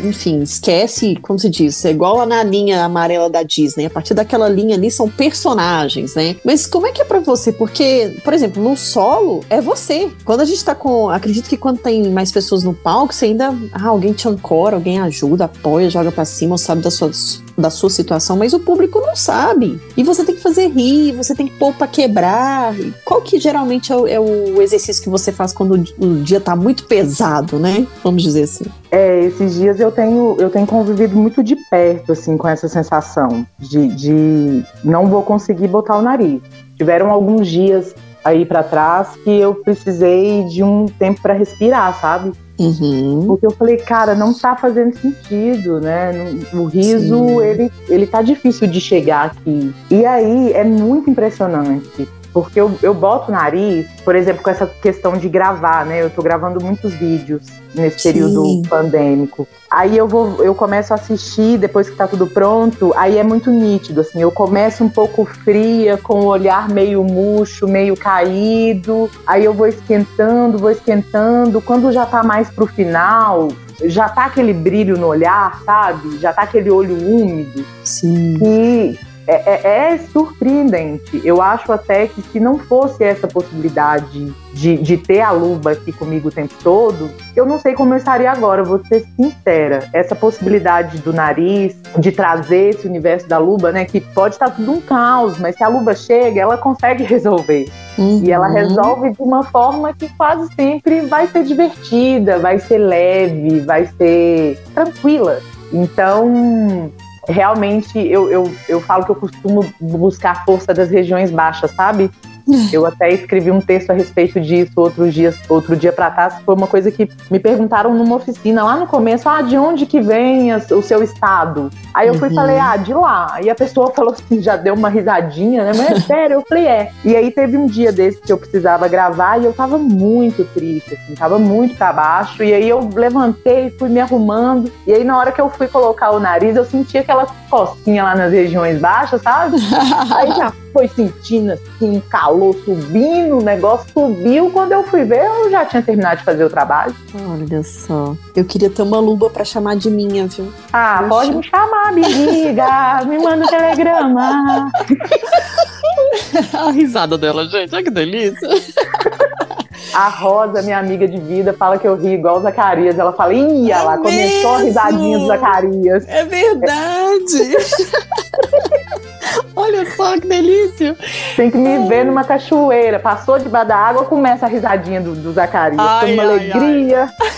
enfim, esquece, como se diz, é igual lá na linha amarela da Disney. A partir daquela linha ali são personagens, né? Mas como é que é pra você? Porque, por exemplo, no solo é você. Quando a gente tá com. Acredito que quando tem mais pessoas no palco, você ainda. Ah, alguém te ancora, alguém ajuda, apoia, joga pra cima, ou sabe da sua, da sua situação, mas o público não sabe. E você tem que fazer rir, você tem que pôr pra quebrar. Qual que geralmente é o, é o exercício que você faz quando o, dia tá muito pesado, né? Vamos dizer assim. É, esses dias eu tenho, eu tenho convivido muito de perto, assim, com essa sensação de, de não vou conseguir botar o nariz. Tiveram alguns dias aí pra trás que eu precisei de um tempo pra respirar, sabe? Uhum. Porque eu falei, cara, não tá fazendo sentido, né? O riso, Sim. ele, ele tá difícil de chegar aqui. E aí é muito impressionante. Porque eu, eu boto o nariz, por exemplo, com essa questão de gravar, né? Eu tô gravando muitos vídeos nesse Sim. período pandêmico. Aí eu vou, eu começo a assistir depois que tá tudo pronto, aí é muito nítido, assim, eu começo um pouco fria, com o olhar meio murcho, meio caído, aí eu vou esquentando, vou esquentando, quando já tá mais pro final, já tá aquele brilho no olhar, sabe? Já tá aquele olho úmido, Sim. e é, é- é surpreendente. Eu acho até que se não fosse essa possibilidade de, de ter a Luba aqui comigo o tempo todo, eu não sei como eu estaria agora, vou ser sincera. Essa possibilidade do nariz, de trazer esse universo da Luba, né? Que pode estar tudo um caos, mas se a Luba chega, ela consegue resolver. E ela Uhum. resolve de uma forma que quase sempre vai ser divertida, vai ser leve, vai ser tranquila. Então, realmente, eu, eu, eu falo que eu costumo buscar a força das regiões baixas, sabe? Eu até escrevi um texto a respeito disso outros dias, outro dia para trás. Foi uma coisa que me perguntaram numa oficina lá no começo: ah, de onde que vem o seu estado? Aí eu fui e uhum. falei: ah, de lá. E a pessoa falou assim, já deu uma risadinha, né? Mas é sério, eu falei: é. E aí teve um dia desse que eu precisava gravar e eu tava muito triste, assim, tava muito pra baixo. E aí eu levantei, fui me arrumando. E aí na hora que eu fui colocar o nariz, eu senti aquela cosquinha lá nas regiões baixas, sabe? aí já foi sentindo assim, calor subindo, o negócio subiu. Quando eu fui ver, eu já tinha terminado de fazer o trabalho. Olha só. Eu queria ter uma luba para chamar de minha, viu? Ah, Poxa. pode me chamar, me liga, me manda um telegrama. A risada dela, gente, olha que delícia. A Rosa, minha amiga de vida, fala que eu ri igual o Zacarias. Ela fala, ia é lá, começou a risadinha do Zacarias. É verdade. Olha só que delícia. Tem que me ver numa cachoeira. Passou debaixo da água, começa a risadinha do, do Zacarias. Ai, uma ai, alegria. Ai.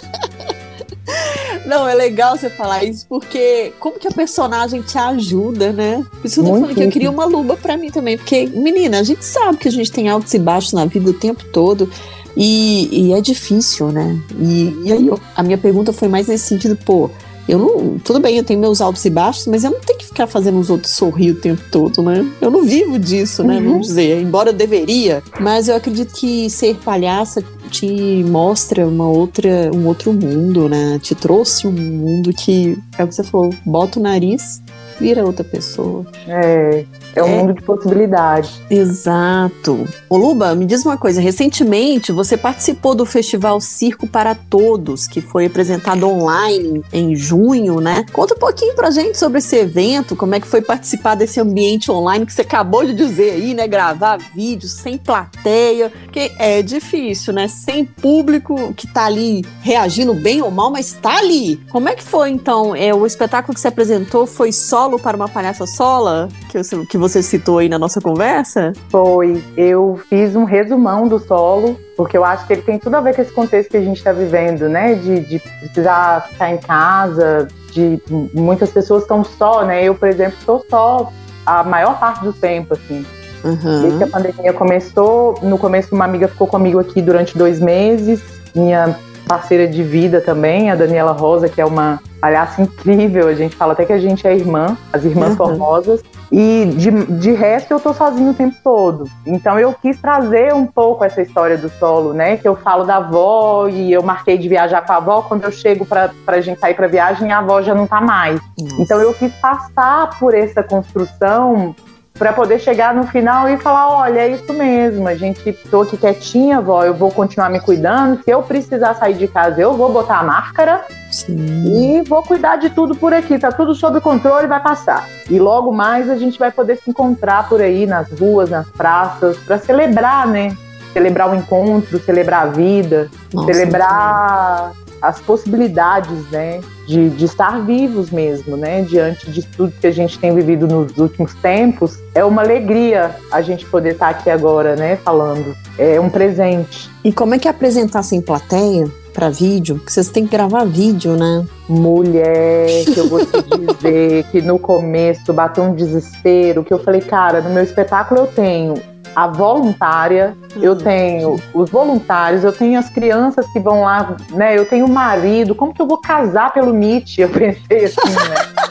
Não, é legal você falar isso, porque como que a personagem te ajuda, né? Por isso eu tô falando que eu queria uma luba para mim também. Porque, menina, a gente sabe que a gente tem altos e baixos na vida o tempo todo. E, e é difícil, né? E, e aí eu, a minha pergunta foi mais nesse sentido, pô, eu não. Tudo bem, eu tenho meus altos e baixos, mas eu não tenho que ficar fazendo os outros sorrir o tempo todo, né? Eu não vivo disso, né? Uhum. Vamos dizer, embora eu deveria. Mas eu acredito que ser palhaça te mostra uma outra, um outro mundo, né? Te trouxe um mundo que, é o que você falou, bota o nariz, vira outra pessoa. É. É um é. mundo de possibilidades. Exato. Ô Luba, me diz uma coisa. Recentemente você participou do Festival Circo para Todos, que foi apresentado online em junho, né? Conta um pouquinho pra gente sobre esse evento, como é que foi participar desse ambiente online que você acabou de dizer aí, né? Gravar vídeos sem plateia, que é difícil, né? Sem público que tá ali reagindo bem ou mal, mas tá ali. Como é que foi então? É, o espetáculo que você apresentou foi solo para uma palhaça sola? Que, que você citou aí na nossa conversa? Foi. Eu fiz um resumão do solo, porque eu acho que ele tem tudo a ver com esse contexto que a gente está vivendo, né? De, de precisar ficar em casa, de muitas pessoas estão só, né? Eu, por exemplo, estou só a maior parte do tempo, assim. Uhum. Desde que a pandemia começou, no começo uma amiga ficou comigo aqui durante dois meses, minha parceira de vida também, a Daniela Rosa, que é uma palhaça incrível, a gente fala até que a gente é irmã, as irmãs uhum. formosas. E de, de resto eu tô sozinho o tempo todo. Então eu quis trazer um pouco essa história do solo, né? Que eu falo da avó e eu marquei de viajar com a avó. Quando eu chego pra, pra gente sair pra viagem, a avó já não tá mais. Nossa. Então eu quis passar por essa construção para poder chegar no final e falar, olha, é isso mesmo, a gente tô aqui quietinha, vó, eu vou continuar me cuidando, se eu precisar sair de casa, eu vou botar a máscara Sim. e vou cuidar de tudo por aqui, tá tudo sob controle, vai passar. E logo mais a gente vai poder se encontrar por aí nas ruas, nas praças, para celebrar, né? Celebrar o encontro, celebrar a vida, Nossa, celebrar as possibilidades, né, de, de estar vivos mesmo, né, diante de tudo que a gente tem vivido nos últimos tempos, é uma alegria a gente poder estar aqui agora, né, falando. É um presente. E como é que é apresentar sem plateia? para vídeo, porque vocês têm que gravar vídeo, né? Mulher, que eu vou te dizer que no começo bateu um desespero, que eu falei, cara, no meu espetáculo eu tenho a voluntária, eu hum. tenho os voluntários, eu tenho as crianças que vão lá, né? Eu tenho o marido, como que eu vou casar pelo Meet? Eu pensei assim, né?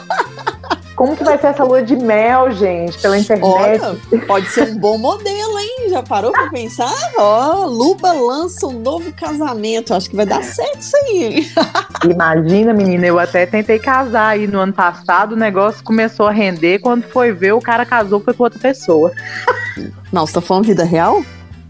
Como que vai ser essa lua de mel, gente, pela internet? Olha, pode ser um bom modelo? Já parou pra pensar? Ó, Luba lança um novo casamento. Acho que vai dar certo isso aí. Imagina, menina, eu até tentei casar aí no ano passado, o negócio começou a render. Quando foi ver, o cara casou foi com outra pessoa. Não, você tá falando vida real?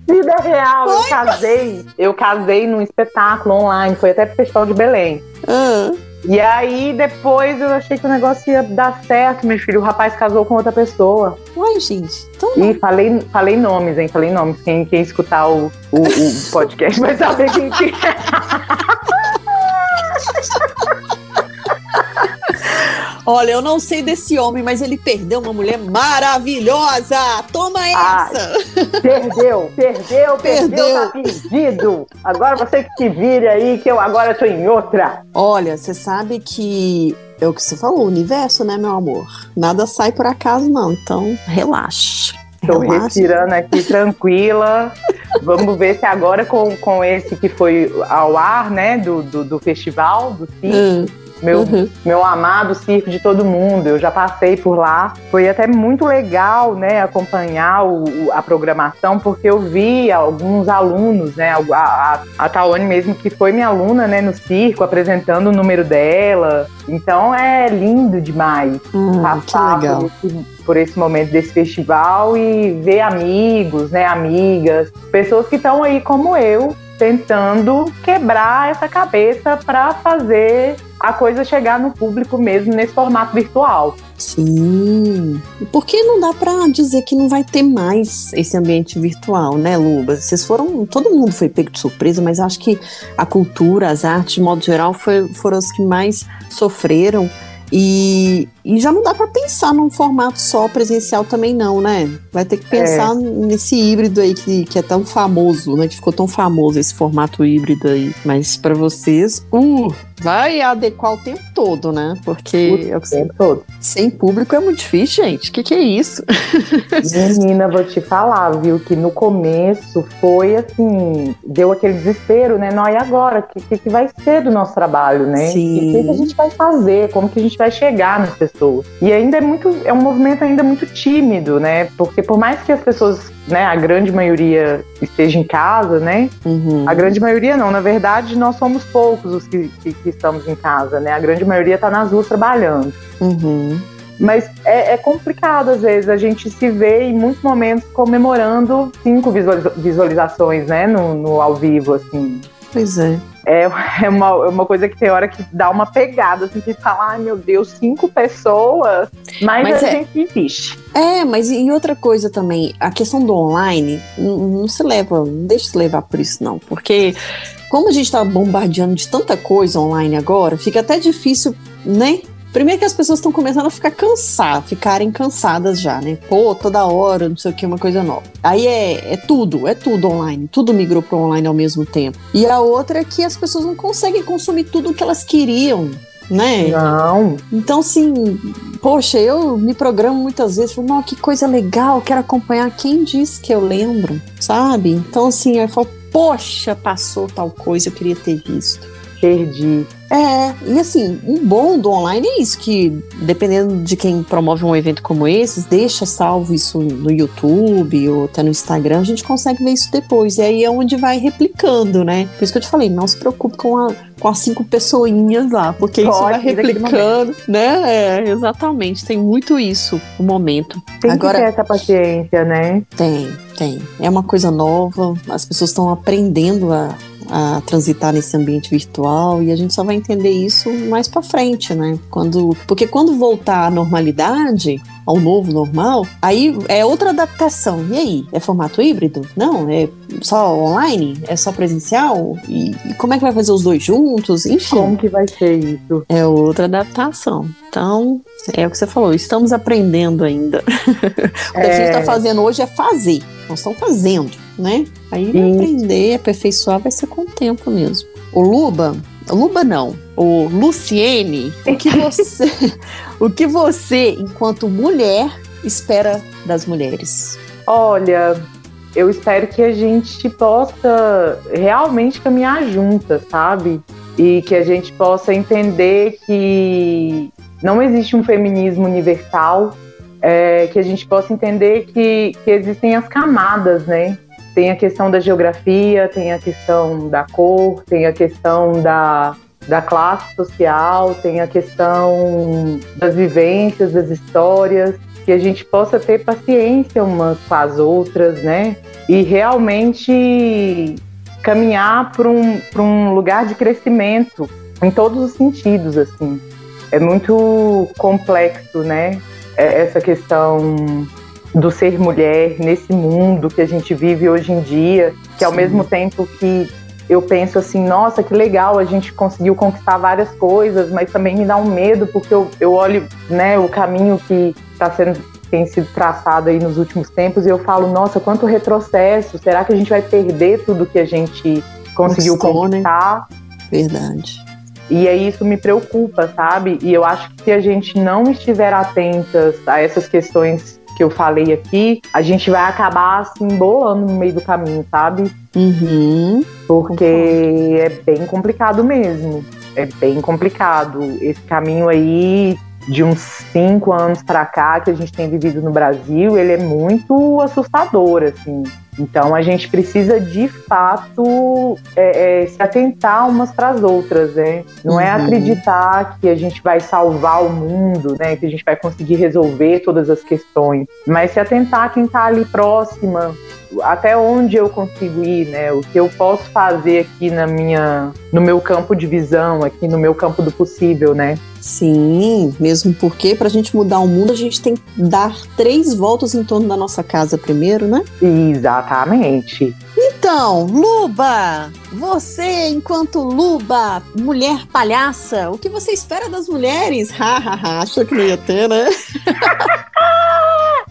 Vida real, eu casei. Eu casei num espetáculo online, foi até pro Festival de Belém. Ah. E aí, depois eu achei que o negócio ia dar certo, meu filho. O rapaz casou com outra pessoa. Uai, gente. Então e falei, falei nomes, hein? Falei nomes. Quem, quem escutar o, o, o podcast vai saber quem que é. Olha, eu não sei desse homem, mas ele perdeu uma mulher maravilhosa. Toma essa! Ai, perdeu, perdeu, perdeu, perdeu, tá perdido. Agora você que se vire aí, que eu agora tô em outra. Olha, você sabe que é o que você falou, o universo, né, meu amor? Nada sai por acaso, não. Então, relaxa. Estou respirando aqui tranquila. Vamos ver se agora com, com esse que foi ao ar, né, do, do, do festival, do CIC, hum meu, uhum. meu amado circo de todo mundo. Eu já passei por lá. Foi até muito legal, né, acompanhar o, a programação, porque eu vi alguns alunos, né, a, a, a Tawane mesmo, que foi minha aluna, né, no circo, apresentando o número dela. Então é lindo demais hum, passar por esse, por esse momento desse festival e ver amigos, né, amigas, pessoas que estão aí como eu, tentando quebrar essa cabeça para fazer a coisa chegar no público mesmo nesse formato virtual. Sim. Por que não dá para dizer que não vai ter mais esse ambiente virtual, né, Luba? Vocês foram. Todo mundo foi pego de surpresa, mas acho que a cultura, as artes, de modo geral, foi, foram as que mais sofreram. E, e já não dá para pensar num formato só presencial também não, né? Vai ter que pensar é. nesse híbrido aí que, que é tão famoso, né? Que ficou tão famoso esse formato híbrido aí. Mas para vocês, uh, vai adequar o tempo todo, né? Porque o tempo todo. sem público é muito difícil, gente. O que, que é isso? Menina, vou te falar, viu? Que no começo foi assim, deu aquele desespero, né? Não, e agora? O que, que, vai ser do nosso trabalho, né? Sim. O que, que a gente vai fazer? Como que a gente vai chegar nas pessoas? E ainda é muito, é um movimento ainda muito tímido, né? Porque por mais que as pessoas né, a grande maioria esteja em casa, né? Uhum. A grande maioria não, na verdade nós somos poucos os que, que, que estamos em casa, né? A grande maioria está nas ruas trabalhando. Uhum. Mas é, é, complicado, às vezes, a gente se vê em muitos momentos comemorando cinco visualizações, né, no, no ao vivo, assim. Pois é. É, é, uma, é uma coisa que tem hora que dá uma pegada, assim, que fala, ai meu Deus, cinco pessoas, mas, mas a é, gente existe. É, mas e outra coisa também, a questão do online, não, não se leva, não deixa se levar por isso não, porque como a gente está bombardeando de tanta coisa online agora, fica até difícil, né? Primeiro que as pessoas estão começando a ficar cansadas, ficarem cansadas já, né? Pô, toda hora, não sei o que, uma coisa nova. Aí é, é tudo, é tudo online, tudo migrou para online ao mesmo tempo. E a outra é que as pessoas não conseguem consumir tudo o que elas queriam né? Não. Então, assim, poxa, eu me programo muitas vezes, falo, não, que coisa legal, quero acompanhar. Quem disse que eu lembro, sabe? Então, assim, eu falo, poxa, passou tal coisa, eu queria ter visto. Perdi. É, e assim, o um bom do online é isso, que dependendo de quem promove um evento como esse, deixa salvo isso no YouTube ou até no Instagram, a gente consegue ver isso depois. E aí é onde vai replicando, né? Por isso que eu te falei, não se preocupe com, a, com as cinco pessoinhas lá, porque Pode, isso vai replicando, né? É, exatamente, tem muito isso no momento. Tem Agora, que ter essa paciência, né? Tem, tem. É uma coisa nova, as pessoas estão aprendendo a a transitar nesse ambiente virtual e a gente só vai entender isso mais para frente, né? Quando, porque quando voltar à normalidade, ao novo normal, aí é outra adaptação. E aí? É formato híbrido? Não, é só online? É só presencial? E, e como é que vai fazer os dois juntos? Enfim. Como que vai ser isso? É outra adaptação. Então, é o que você falou, estamos aprendendo ainda. o que é... a gente está fazendo hoje é fazer. Nós estamos fazendo, né? Aí vai aprender, aperfeiçoar, vai ser com o tempo mesmo. O Luba, Luba não, o Luciene, o que você, o que você, enquanto mulher, espera das mulheres? Olha, eu espero que a gente possa realmente caminhar juntas, sabe? E que a gente possa entender que não existe um feminismo universal, é, que a gente possa entender que, que existem as camadas, né? Tem a questão da geografia, tem a questão da cor, tem a questão da, da classe social, tem a questão das vivências, das histórias, que a gente possa ter paciência umas com as outras, né? E realmente caminhar para um, um lugar de crescimento em todos os sentidos, assim. É muito complexo, né? É, essa questão do ser mulher nesse mundo que a gente vive hoje em dia, que ao mesmo tempo que eu penso assim, nossa, que legal, a gente conseguiu conquistar várias coisas, mas também me dá um medo, porque eu, eu olho né, o caminho que está sendo tem sido traçado aí nos últimos tempos e eu falo, nossa, quanto retrocesso, será que a gente vai perder tudo que a gente conseguiu né? conquistar? Né? Verdade. E aí isso me preocupa, sabe? E eu acho que se a gente não estiver atentas a essas questões que eu falei aqui, a gente vai acabar se embolando no meio do caminho, sabe? Uhum. Porque é bem complicado mesmo. É bem complicado. Esse caminho aí de uns cinco anos para cá que a gente tem vivido no Brasil, ele é muito assustador, assim. Então a gente precisa de fato é, é, se atentar umas para as outras, né? Não é uhum. é acreditar que a gente vai salvar o mundo, né? Que a gente vai conseguir resolver todas as questões, mas se atentar quem está ali próxima, até onde eu consigo ir, né? O que eu posso fazer aqui na minha, no meu campo de visão, aqui no meu campo do possível, né? Sim, mesmo porque para a gente mudar o mundo a gente tem que dar três voltas em torno da nossa casa primeiro, né? Exatamente. Então, Luba, você, enquanto Luba, mulher palhaça, o que você espera das mulheres? Hahaha, achou que não ia ter, né?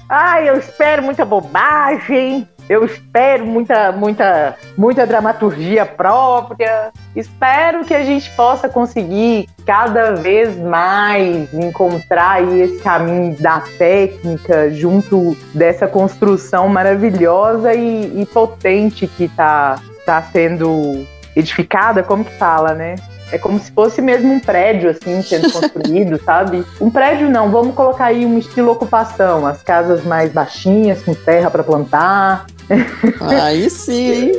Ai, eu espero muita bobagem. Eu espero muita, muita, muita dramaturgia própria. Espero que a gente possa conseguir cada vez mais encontrar aí esse caminho da técnica junto dessa construção maravilhosa e, e potente que está tá sendo edificada, como que fala, né? É como se fosse mesmo um prédio, assim, sendo construído, sabe? Um prédio não, vamos colocar aí um estilo ocupação, as casas mais baixinhas, com terra para plantar, Aí sim.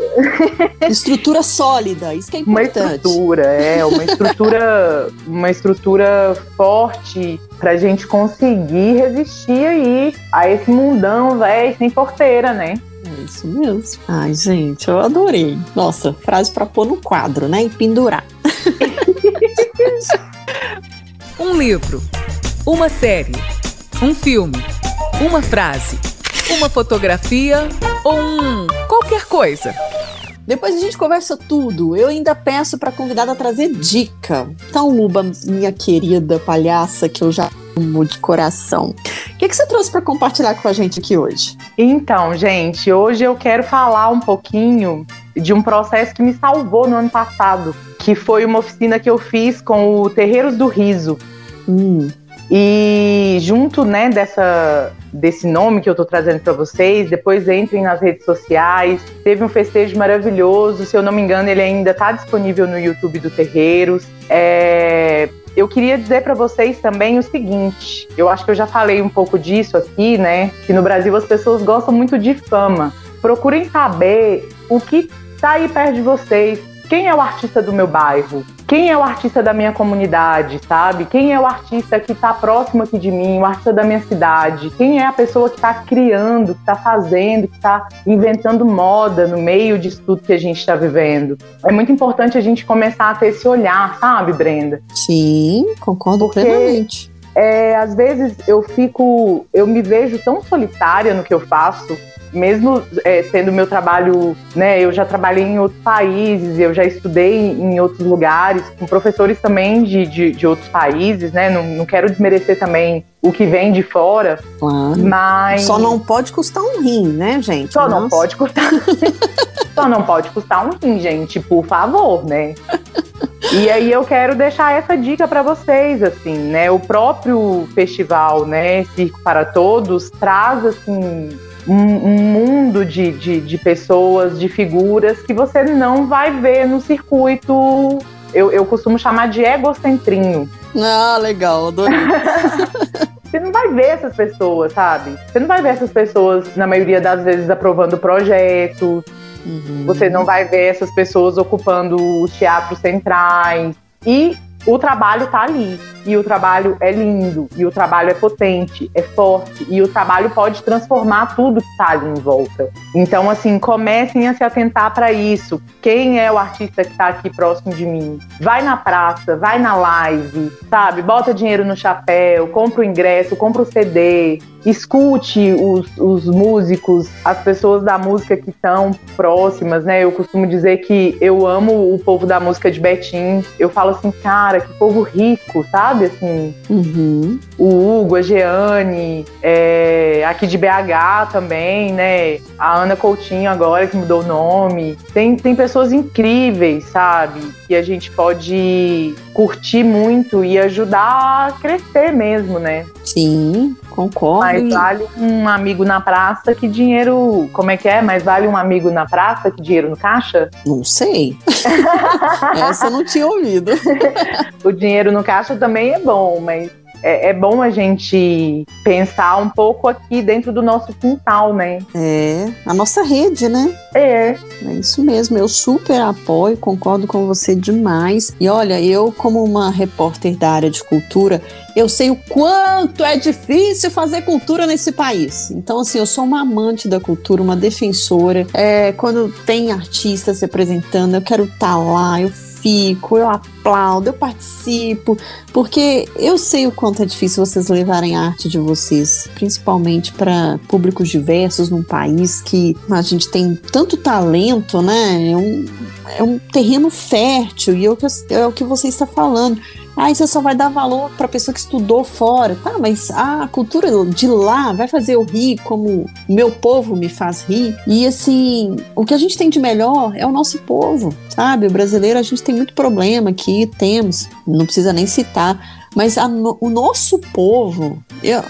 estrutura sólida, isso que é importante. Uma estrutura, é, uma estrutura, uma estrutura forte pra gente conseguir resistir aí a esse mundão, velho, sem porteira, né? É isso mesmo. Ai, gente, eu adorei. Nossa, frase para pôr no quadro, né? E pendurar. um livro, uma série, um filme, uma frase uma fotografia ou um qualquer coisa. Depois a gente conversa tudo. Eu ainda peço para convidada trazer dica. Então, Luba, minha querida palhaça, que eu já amo de coração. O que, que você trouxe para compartilhar com a gente aqui hoje? Então, gente, hoje eu quero falar um pouquinho de um processo que me salvou no ano passado, que foi uma oficina que eu fiz com o Terreiros do Riso. Hum. E junto, né, dessa, desse nome que eu estou trazendo para vocês, depois entrem nas redes sociais. Teve um festejo maravilhoso, se eu não me engano, ele ainda está disponível no YouTube do Terreiros. É, eu queria dizer para vocês também o seguinte: eu acho que eu já falei um pouco disso aqui, né? Que no Brasil as pessoas gostam muito de fama. Procurem saber o que está aí perto de vocês, quem é o artista do meu bairro? Quem é o artista da minha comunidade, sabe? Quem é o artista que está próximo aqui de mim, o artista da minha cidade? Quem é a pessoa que está criando, que está fazendo, que está inventando moda no meio disso tudo que a gente está vivendo? É muito importante a gente começar a ter esse olhar, sabe, Brenda? Sim, concordo Porque... plenamente. É, às vezes eu fico, eu me vejo tão solitária no que eu faço, mesmo é, tendo meu trabalho, né, eu já trabalhei em outros países, eu já estudei em outros lugares, com professores também de, de, de outros países, né, não, não quero desmerecer também o que vem de fora, claro. mas... Só não pode custar um rim, né, gente? Só Nossa. não pode custar... Só não pode custar um rim, gente, por favor, né? E aí eu quero deixar essa dica para vocês, assim, né? O próprio festival, né, Circo para Todos, traz assim um, mundo de, de, de, pessoas, de figuras que você não vai ver no circuito. Eu, eu costumo chamar de egocentrinho. Ah, legal, adorei. você não vai ver essas pessoas, sabe? Você não vai ver essas pessoas, na maioria das vezes, aprovando projetos. Uhum. Você não vai ver essas pessoas ocupando os teatros centrais. E o trabalho tá ali. E o trabalho é lindo, e o trabalho é potente, é forte, e o trabalho pode transformar tudo que tá ali em volta. Então, assim, comecem a se atentar para isso. Quem é o artista que tá aqui próximo de mim? Vai na praça, vai na live, sabe? Bota dinheiro no chapéu, compra o ingresso, compra o CD, escute os, os músicos, as pessoas da música que estão próximas, né? Eu costumo dizer que eu amo o povo da música de Betim. Eu falo assim, cara, que povo rico, sabe? Assim, uhum. o Hugo, a Jeane, é, aqui de BH também, né? A Ana Coutinho agora que mudou o nome. Tem, tem pessoas incríveis, sabe? Que a gente pode curtir muito e ajudar a crescer mesmo, né? Sim, Concordo. Mais vale um amigo na praça que dinheiro. Como é que é? Mais vale um amigo na praça que dinheiro no caixa? Não sei. Essa eu não tinha ouvido. o dinheiro no caixa também é bom, mas é, é, bom a gente pensar um pouco aqui dentro do nosso quintal, né? É, a nossa rede, né? É. É isso mesmo, eu super apoio, concordo com você demais. E olha, eu, como uma repórter da área de cultura, eu sei o quanto é difícil fazer cultura nesse país. Então, assim, eu sou uma amante da cultura, uma defensora. É, quando tem artistas se apresentando, eu quero estar tá lá, eu fico, eu aplaudo, eu participo, porque eu sei o quanto é difícil vocês levarem a arte de vocês, principalmente para públicos diversos num país que a gente tem tanto talento, né? É um, é um terreno fértil e é o que, é o que você está falando. Aí você só vai dar valor para pessoa que estudou fora. Tá, mas a cultura de lá vai fazer eu rir como o meu povo me faz rir. E assim, o que a gente tem de melhor é o nosso povo, sabe? O brasileiro, a gente tem muito problema aqui, temos, não precisa nem citar. Mas a, o nosso povo, eu,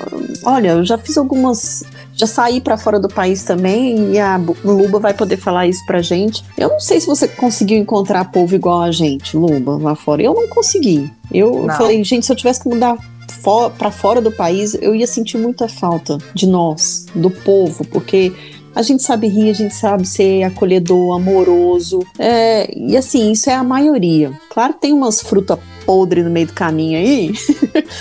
olha, eu já fiz algumas já saí para fora do país também e a Luba vai poder falar isso pra gente. Eu não sei se você conseguiu encontrar povo igual a gente, Luba, lá fora. Eu não consegui. Eu não. falei, gente, se eu tivesse que mudar for, para fora do país, eu ia sentir muita falta de nós, do povo, porque a gente sabe rir, a gente sabe ser acolhedor, amoroso. É, e assim, isso é a maioria. Claro que tem umas frutas podres no meio do caminho aí.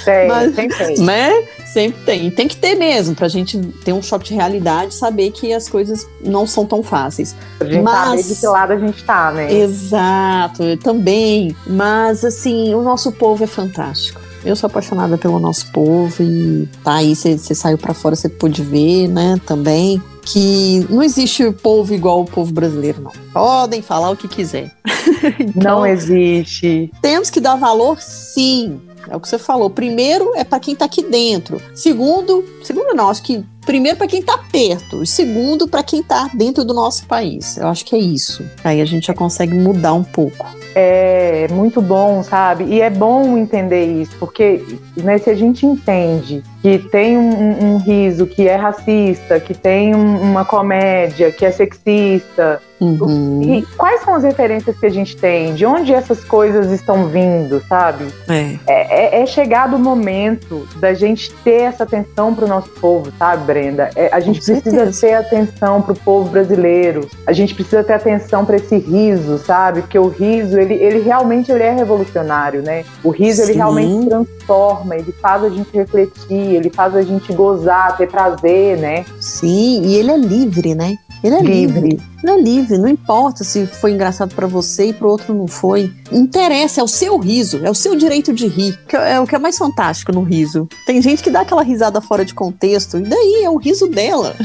Tem, mas, tem, tem. Né? Sempre tem. E tem que ter mesmo, pra gente ter um choque de realidade saber que as coisas não são tão fáceis. A gente Mas... saber de que lado a gente tá, né? Exato, também. Mas, assim, o nosso povo é fantástico. Eu sou apaixonada pelo nosso povo e tá aí, você saiu para fora, você pôde ver, né, também, que não existe povo igual o povo brasileiro, não. Podem falar o que quiser. então, não existe. Temos que dar valor, sim, é o que você falou. Primeiro é para quem está aqui dentro. Segundo, segundo não, acho que primeiro para quem está perto, e segundo para quem está dentro do nosso país. Eu acho que é isso. Aí a gente já consegue mudar um pouco. É muito bom, sabe? E é bom entender isso, porque né, se a gente entende que tem um, um riso que é racista, que tem um, uma comédia que é sexista, Uhum. E quais são as referências que a gente tem? De onde essas coisas estão vindo, sabe? É, é, é, é chegado o momento da gente ter essa atenção para o nosso povo, sabe, Brenda? É, a gente Com precisa certeza. ter atenção para o povo brasileiro. A gente precisa ter atenção para esse riso, sabe? Porque o riso, ele, ele realmente ele é revolucionário, né? O riso, Sim. ele realmente transforma, ele faz a gente refletir, ele faz a gente gozar, ter prazer, né? Sim, e ele é livre, né? Ele é livre. livre. Ele é livre, não importa se foi engraçado para você e para outro não foi. Interessa, é o seu riso, é o seu direito de rir. Que é o que é mais fantástico no riso. Tem gente que dá aquela risada fora de contexto, e daí é o riso dela.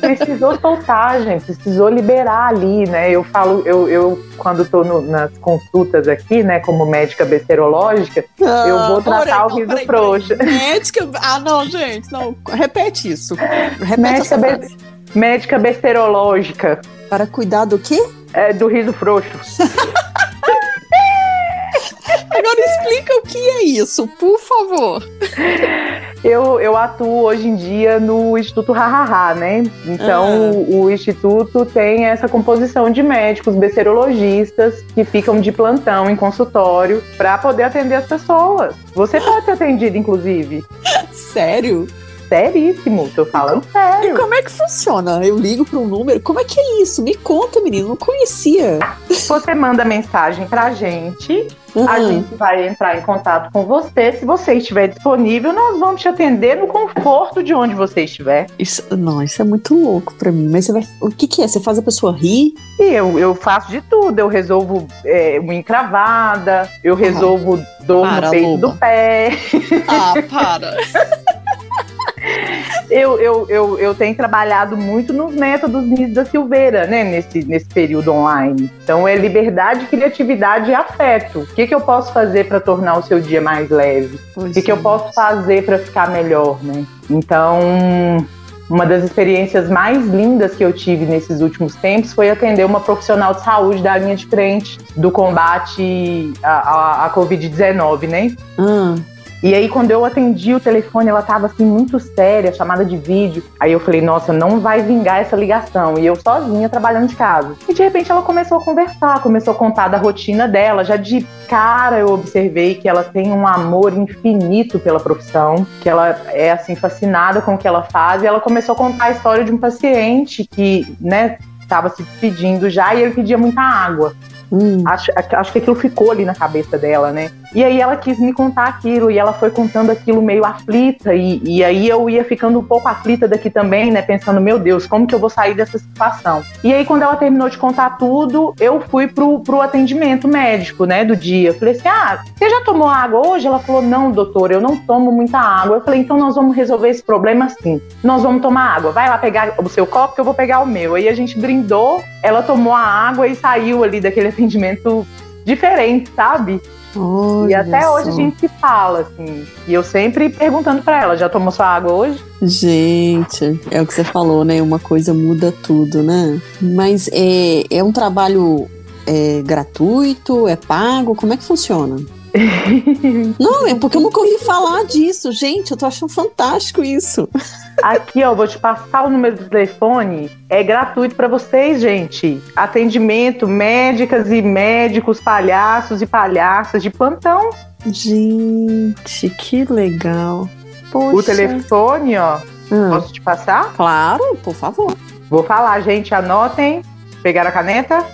Precisou soltar, gente, precisou liberar ali, né? Eu falo, eu, eu quando estou nas consultas aqui, né, como médica besterológica, ah, eu vou tratar o riso peraí, frouxo. Médica. Ah, não, gente, não. Repete isso. Repete médica. Be médica besterológica. Para cuidar do quê? É, do riso frouxo. Agora explica o que é isso, por favor. Eu, eu atuo hoje em dia no Instituto Hahaha, né? Então, ah. o, Instituto tem essa composição de médicos besterologistas que ficam de plantão em consultório para poder atender as pessoas. Você pode ser atendido, inclusive. Sério? seríssimo, tô falando sério. E como é que funciona? Eu ligo para um número, como é que é isso? Me conta, menino, não conhecia. Você manda mensagem pra gente, uhum. a gente vai entrar em contato com você. Se você estiver disponível, nós vamos te atender no conforto de onde você estiver. Isso, não, isso é muito louco para mim. Mas você vai, o que, que é? Você faz a pessoa rir? E eu, eu faço de tudo. Eu resolvo é, uma encravada, eu resolvo uhum. dor para, no peito Luba. do pé. Ah, para. eu, eu, eu, eu tenho trabalhado muito nos métodos da Silveira, né, nesse, nesse período online. Então é liberdade, criatividade e afeto. O que, que eu posso fazer para tornar o seu dia mais leve? Pois o que, que eu posso fazer para ficar melhor, né? Então, uma das experiências mais lindas que eu tive nesses últimos tempos foi atender uma profissional de saúde da linha de frente do combate à, à, à Covid-19, né? Hum. E aí, quando eu atendi o telefone, ela tava assim, muito séria, chamada de vídeo. Aí eu falei, nossa, não vai vingar essa ligação. E eu sozinha trabalhando de casa. E de repente ela começou a conversar, começou a contar da rotina dela. Já de cara eu observei que ela tem um amor infinito pela profissão, que ela é assim, fascinada com o que ela faz. E ela começou a contar a história de um paciente que, né, estava se despedindo já e ele pedia muita água. Hum. Acho, acho que aquilo ficou ali na cabeça dela, né? E aí ela quis me contar aquilo, e ela foi contando aquilo meio aflita, e, e aí eu ia ficando um pouco aflita daqui também, né? Pensando, meu Deus, como que eu vou sair dessa situação? E aí, quando ela terminou de contar tudo, eu fui pro, pro atendimento médico, né, do dia. Eu falei assim: ah, você já tomou água hoje? Ela falou: não, doutor, eu não tomo muita água. Eu falei: então nós vamos resolver esse problema assim. Nós vamos tomar água. Vai lá pegar o seu copo que eu vou pegar o meu. Aí a gente brindou, ela tomou a água e saiu ali daquele atendimento diferente, sabe? Olha e até hoje a gente se fala, assim. E eu sempre perguntando para ela: já tomou sua água hoje? Gente, é o que você falou, né? Uma coisa muda tudo, né? Mas é, é um trabalho é, gratuito? É pago? Como é que funciona? Não, é porque eu nunca ouvi falar disso. Gente, eu tô achando fantástico isso. Aqui, ó, vou te passar o número do telefone. É gratuito para vocês, gente. Atendimento, médicas e médicos, palhaços e palhaças de plantão. Gente, que legal. Poxa. O telefone, ó. Hum. Posso te passar? Claro, por favor. Vou falar, gente. Anotem. Pegaram a caneta?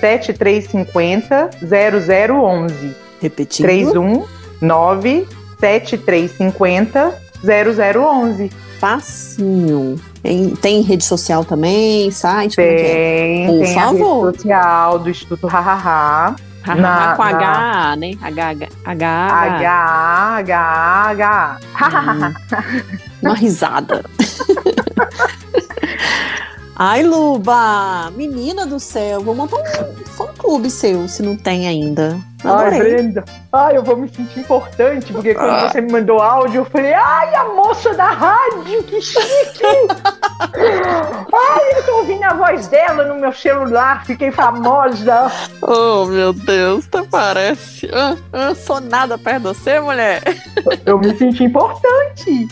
97350 0011. Repetindo. 319 7350 0011. Facinho. Tem, rede social também, site? Tem, é? Por tem favor. a rede social do Instituto Hahaha. Na, com H, né? H, H, H. H, H, H. Hum. Uma risada. Ai, Luba! Menina do céu, vou montar um fã-clube seu, se não tem ainda. Adorei. Ai, Brenda. Ai, eu vou me sentir importante, porque quando ah. você me mandou áudio, eu falei, ai, a moça da rádio, que chique! ai, eu tô ouvindo a voz dela no meu celular, fiquei famosa. Oh, meu Deus, até parece. Ah, ah, sou nada perto de você, mulher. eu me senti importante.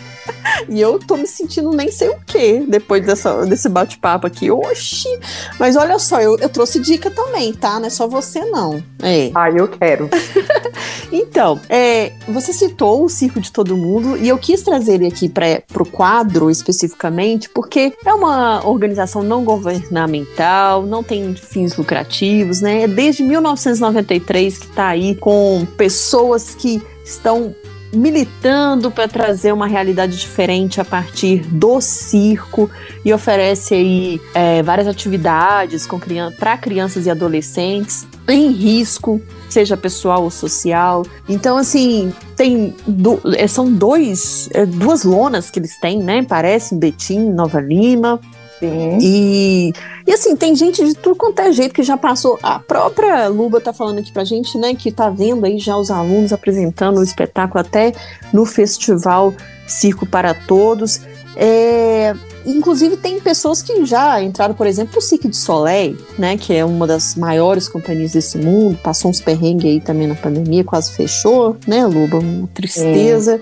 E eu tô me sentindo nem sei o que depois dessa, desse bate-papo aqui. Oxi! Mas olha só, eu, eu trouxe dica também, tá? Não é só você, não. É. Ah, eu quero. então, é, você citou o Circo de Todo Mundo e eu quis trazer ele aqui para o quadro especificamente porque é uma organização não governamental, não tem fins lucrativos, né? É desde 1993 que tá aí com pessoas que estão militando para trazer uma realidade diferente a partir do circo e oferece aí é, várias atividades para crianças e adolescentes em risco, seja pessoal ou social. Então, assim, tem do, é, são dois, é, duas lonas que eles têm, né? Parece em Betim, Nova Lima. E, e assim, tem gente de tudo quanto é jeito que já passou. A própria Luba tá falando aqui pra gente, né, que tá vendo aí já os alunos apresentando o espetáculo até no festival Circo para Todos. É, inclusive tem pessoas que já entraram, por exemplo, o Cirque de Soleil, né, que é uma das maiores companhias desse mundo, passou uns perrengues aí também na pandemia, quase fechou, né, Luba, uma tristeza.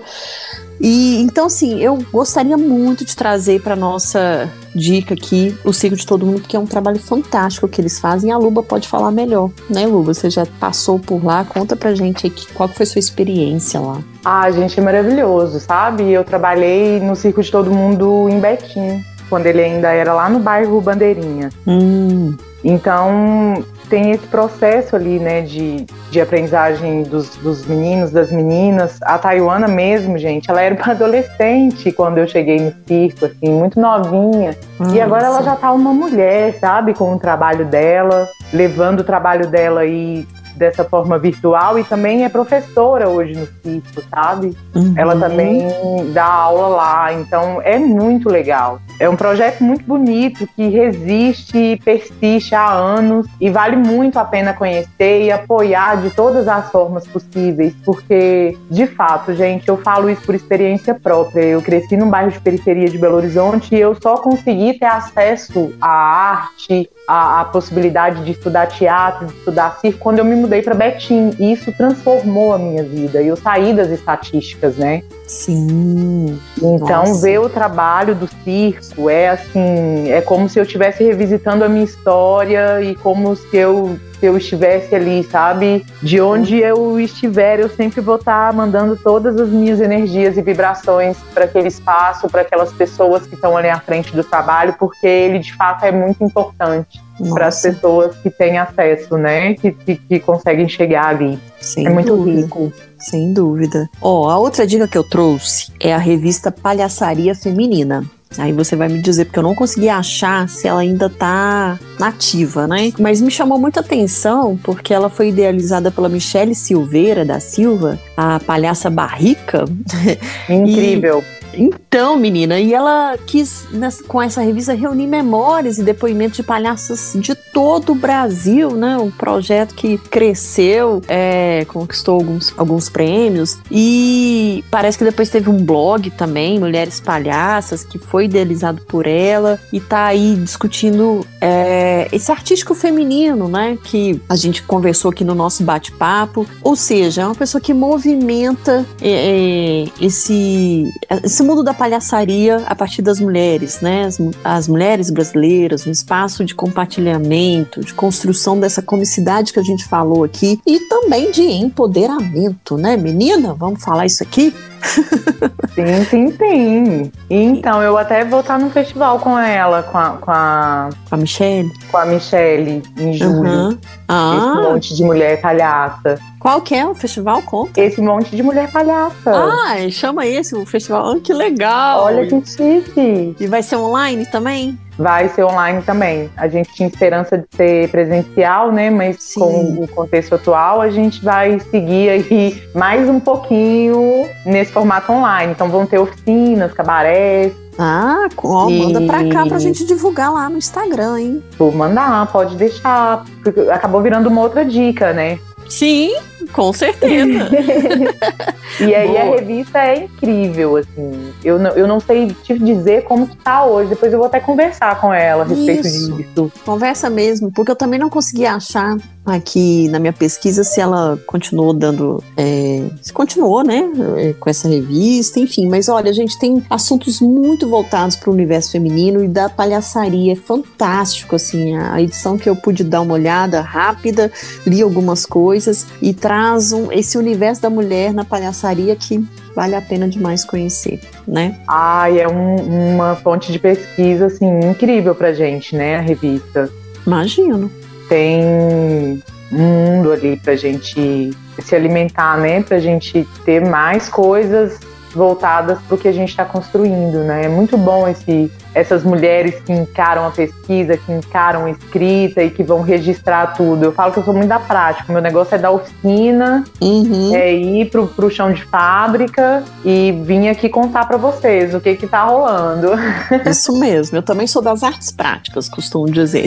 É. E então, assim, eu gostaria muito de trazer para nossa dica aqui o Circo de Todo Mundo, que é um trabalho fantástico que eles fazem. A Luba pode falar melhor, né, Luba? Você já passou por lá, conta pra gente aí qual foi a sua experiência lá. Ah, gente, é maravilhoso, sabe? Eu trabalhei no Circo de Todo Mundo em Betim, quando ele ainda era lá no bairro Bandeirinha. Hum. Então, tem esse processo ali, né, de, de aprendizagem dos, dos meninos, das meninas. A Taiwana mesmo, gente, ela era uma adolescente quando eu cheguei no circo, assim, muito novinha. Nossa. E agora ela já tá uma mulher, sabe, com o trabalho dela, levando o trabalho dela aí dessa forma virtual e também é professora hoje no circo, sabe? Uhum. Ela também dá aula lá, então é muito legal. É um projeto muito bonito que resiste e persiste há anos e vale muito a pena conhecer e apoiar de todas as formas possíveis, porque de fato, gente, eu falo isso por experiência própria. Eu cresci num bairro de periferia de Belo Horizonte e eu só consegui ter acesso à arte, a, possibilidade de estudar teatro, de estudar circo, quando eu me mudei para Betim. E isso transformou a minha vida. Eu saí das estatísticas, né? Sim. Então, Nossa. ver o trabalho do circo é assim, é como se eu estivesse revisitando a minha história e como se eu se eu estivesse ali, sabe? De onde eu estiver, eu sempre vou estar tá mandando todas as minhas energias e vibrações para aquele espaço, para aquelas pessoas que estão ali à frente do trabalho, porque ele de fato é muito importante para as pessoas que têm acesso, né? Que, que, que conseguem chegar ali. Sem é muito dúvida. rico. Sem dúvida. Ó, oh, a outra dica que eu trouxe é a revista Palhaçaria Feminina. Aí você vai me dizer, porque eu não consegui achar se ela ainda tá nativa, né? Mas me chamou muita atenção porque ela foi idealizada pela Michelle Silveira da Silva, a palhaça barrica. Incrível. E então, menina, e ela quis, com essa revista, reunir memórias e depoimentos de palhaças de todo o Brasil, né? Um projeto que cresceu, é, conquistou alguns, alguns prêmios e parece que depois teve um blog também, Mulheres Palhaças, que foi idealizado por ela e tá aí discutindo é, esse artístico feminino, né? Que a gente conversou aqui no nosso bate-papo. Ou seja, é uma pessoa que movimenta é, é esse, esse mundo da palhaçaria a partir das mulheres, né? As, as, mulheres brasileiras, um espaço de compartilhamento, de construção dessa comicidade que a gente falou aqui e também de empoderamento, né, menina? Vamos falar isso aqui? Sim, sim, sim. Então, eu até vou estar no festival com ela, com a. Com a, com a Michelle? Com a Michelle, em julho. Uhum. Ah. Esse monte de mulher palhaça. Qual que é o festival? Conta. Esse monte de mulher palhaça. Ah, chama esse o festival. Ah, que legal. Olha que chique. E vai ser online também? Vai ser online também. A gente tinha esperança de ser presencial, né? Mas Sim. com o contexto atual, a gente vai seguir aí mais um pouquinho nesse formato online. Então vão ter oficinas, cabarés. Ah, ó, e... manda pra cá pra gente divulgar lá no Instagram, hein? Vou mandar, pode deixar. Acabou virando uma outra dica, né? Sim, com certeza. e aí Boa. a revista é incrível, assim. Eu não, eu não sei te dizer como que tá hoje. Depois eu vou até conversar com ela a respeito Isso. disso. Conversa mesmo, porque eu também não consegui achar aqui na minha pesquisa se ela continuou dando. É, se continuou, né? É, com essa revista, enfim. Mas olha, a gente tem assuntos muito voltados para o universo feminino e da palhaçaria. É fantástico, assim. A edição que eu pude dar uma olhada rápida, li algumas coisas e traz um, esse universo da mulher na palhaçaria que vale a pena demais conhecer, né? Ah, é um, uma fonte de pesquisa assim incrível pra gente, né, a revista. Imagino tem um mundo ali para gente se alimentar, né? Para gente ter mais coisas voltadas para o que a gente está construindo, né? É muito bom esse, essas mulheres que encaram a pesquisa, que encaram a escrita e que vão registrar tudo. Eu falo que eu sou muito da prática, meu negócio é da oficina, uhum. é ir pro, pro chão de fábrica e vir aqui contar para vocês o que que tá rolando. Isso mesmo, eu também sou das artes práticas, costumo dizer.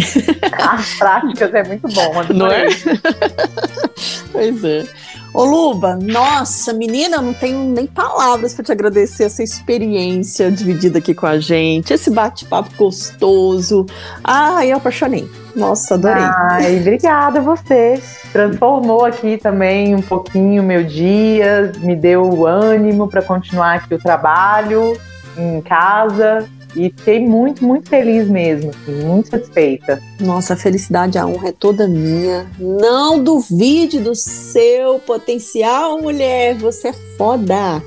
As práticas é muito bom, não é? pois é. Ô Luba, nossa, menina, não tenho nem palavras para te agradecer essa experiência dividida aqui com a gente, esse bate-papo gostoso. Ai, eu apaixonei. Nossa, adorei. Ai, obrigada você. Transformou aqui também um pouquinho meu dia, me deu ânimo para continuar aqui o trabalho em casa. E fiquei muito, muito feliz mesmo, assim, muito satisfeita. Nossa, a felicidade, a honra é toda minha. Não duvide do seu potencial, mulher. Você é foda.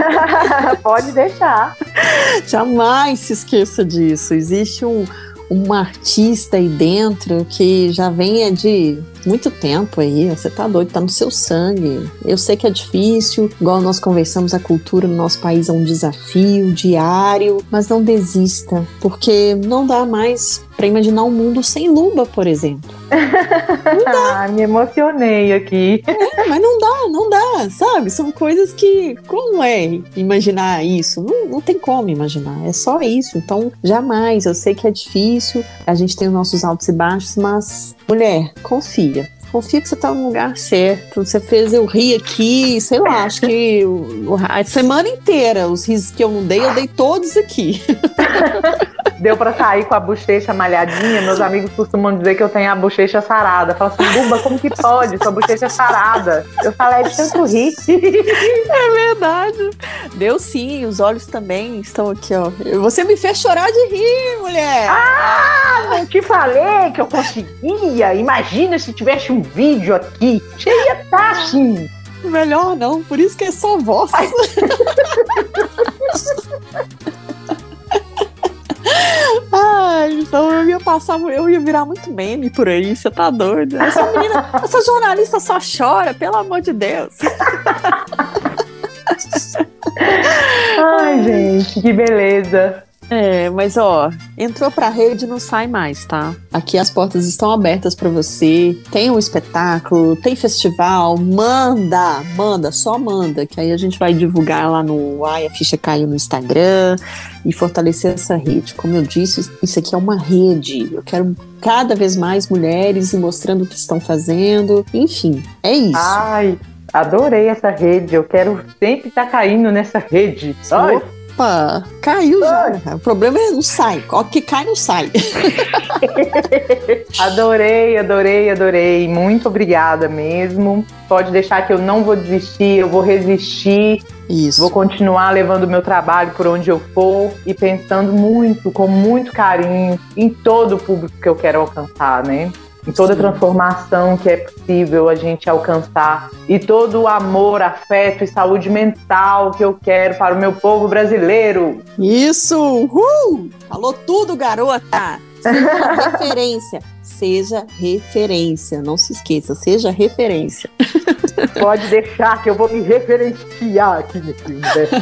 Pode deixar. Jamais se esqueça disso. Existe um uma artista aí dentro que já vem de muito tempo aí, você tá doido, tá no seu sangue. Eu sei que é difícil, igual nós conversamos, a cultura no nosso país é um desafio diário, mas não desista, porque não dá mais para imaginar um mundo sem Luba, por exemplo. Não dá. Ah, me emocionei aqui. É, mas não dá, não dá, sabe? São coisas que. Como é imaginar isso? Não, não tem como imaginar. É só isso. Então, jamais. Eu sei que é difícil, a gente tem os nossos altos e baixos, mas, mulher, confia confia que você tá no lugar certo. Você fez eu rir aqui, sei lá, acho que a semana inteira, os risos que eu não dei, eu dei todos aqui. Deu pra sair com a bochecha malhadinha. Meus amigos costumam dizer que eu tenho a bochecha sarada. Fala assim, Buba, como que pode? Sua bochecha é sarada. Eu falei, é de tanto rir. É verdade. Deu sim, os olhos também estão aqui, ó. Você me fez chorar de rir, mulher. Ah, não te falei que eu conseguia. Imagina se tivesse um vídeo aqui. Cheia estar tá assim. Melhor não, por isso que é só voz. Ai, então eu ia passar, eu ia virar muito meme por aí, você tá doido? Essa menina, essa jornalista só chora, pelo amor de Deus. Ai, gente, que beleza. É, mas ó, entrou pra rede não sai mais, tá? Aqui as portas estão abertas para você. Tem um espetáculo, tem festival, manda, manda, só manda, que aí a gente vai divulgar lá no Ai, a ficha caiu no Instagram e fortalecer essa rede. Como eu disse, isso aqui é uma rede. Eu quero cada vez mais mulheres e mostrando o que estão fazendo. Enfim, é isso. Ai, adorei essa rede. Eu quero sempre estar tá caindo nessa rede. Ai. Opa, caiu já. O problema é não sai. O que cai não sai. adorei, adorei, adorei. Muito obrigada mesmo. Pode deixar que eu não vou desistir, eu vou resistir. Isso. Vou continuar levando o meu trabalho por onde eu for e pensando muito, com muito carinho, em todo o público que eu quero alcançar, né? Em toda transformação que é possível a gente alcançar e todo o amor, afeto e saúde mental que eu quero para o meu povo brasileiro. Isso! Uhul! Falou tudo, garota! Seja referência. Seja referência. Não se esqueça, seja referência. Pode deixar que eu vou me referenciar aqui nesse universo.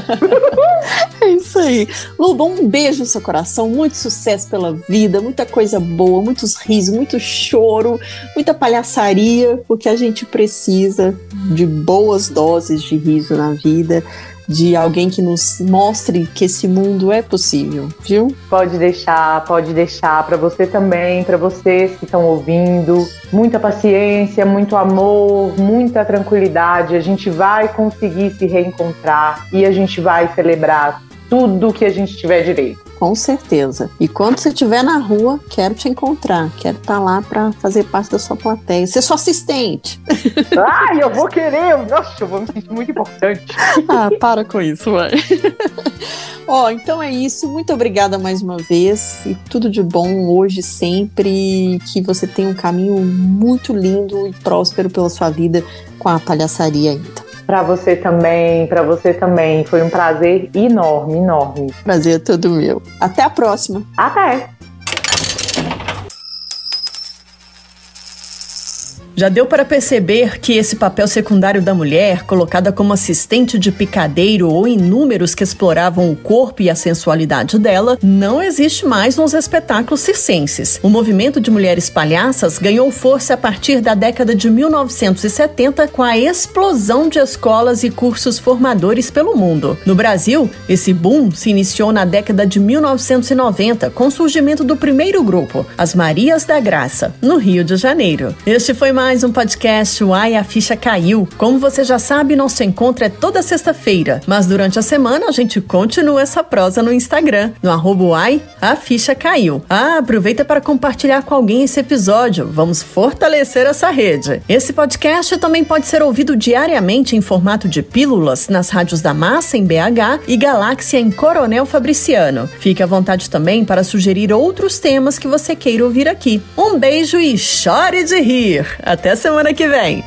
é isso aí. Luba, um beijo no seu coração, muito sucesso pela vida, muita coisa boa, muitos risos, muito choro, muita palhaçaria, porque a gente precisa de boas doses de riso na vida de alguém que nos mostre que esse mundo é possível, viu? Pode deixar, pode deixar para você também, para vocês que estão ouvindo. Muita paciência, muito amor, muita tranquilidade. A gente vai conseguir se reencontrar e a gente vai celebrar tudo que a gente tiver direito. Com certeza. E quando você estiver na rua, quero te encontrar. Quero estar tá lá para fazer parte da sua plateia. Ser sua assistente. Ai, eu vou querer. Nossa, eu vou me sentir muito importante. ah, para com isso, vai. Ó, oh, então é isso. Muito obrigada mais uma vez. E tudo de bom hoje, sempre. Que você tenha um caminho muito lindo e próspero pela sua vida com a palhaçaria ainda. Para você também, para você também. Foi um prazer enorme, enorme. Prazer é todo meu. Até a próxima. Até. Já deu para perceber que esse papel secundário da mulher, colocada como assistente de picadeiro ou em números que exploravam o corpo e a sensualidade dela, não existe mais nos espetáculos circenses. O movimento de mulheres palhaças ganhou força a partir da década de 1970 com a explosão de escolas e cursos formadores pelo mundo. No Brasil, esse boom se iniciou na década de 1990 com o surgimento do primeiro grupo, as Marias da Graça, no Rio de Janeiro. Este foi mais um podcast Uai, a ficha caiu. Como você já sabe, nosso encontro é toda sexta-feira, mas durante a semana a gente continua essa prosa no Instagram, no arroba Uai, a ficha caiu. Ah, aproveita para compartilhar com alguém esse episódio. Vamos fortalecer essa rede. Esse podcast também pode ser ouvido diariamente em formato de pílulas nas rádios da Massa em BH e Galáxia em Coronel Fabriciano. Fique à vontade também para sugerir outros temas que você queira ouvir aqui. Um beijo e chore de rir! Até semana que vem!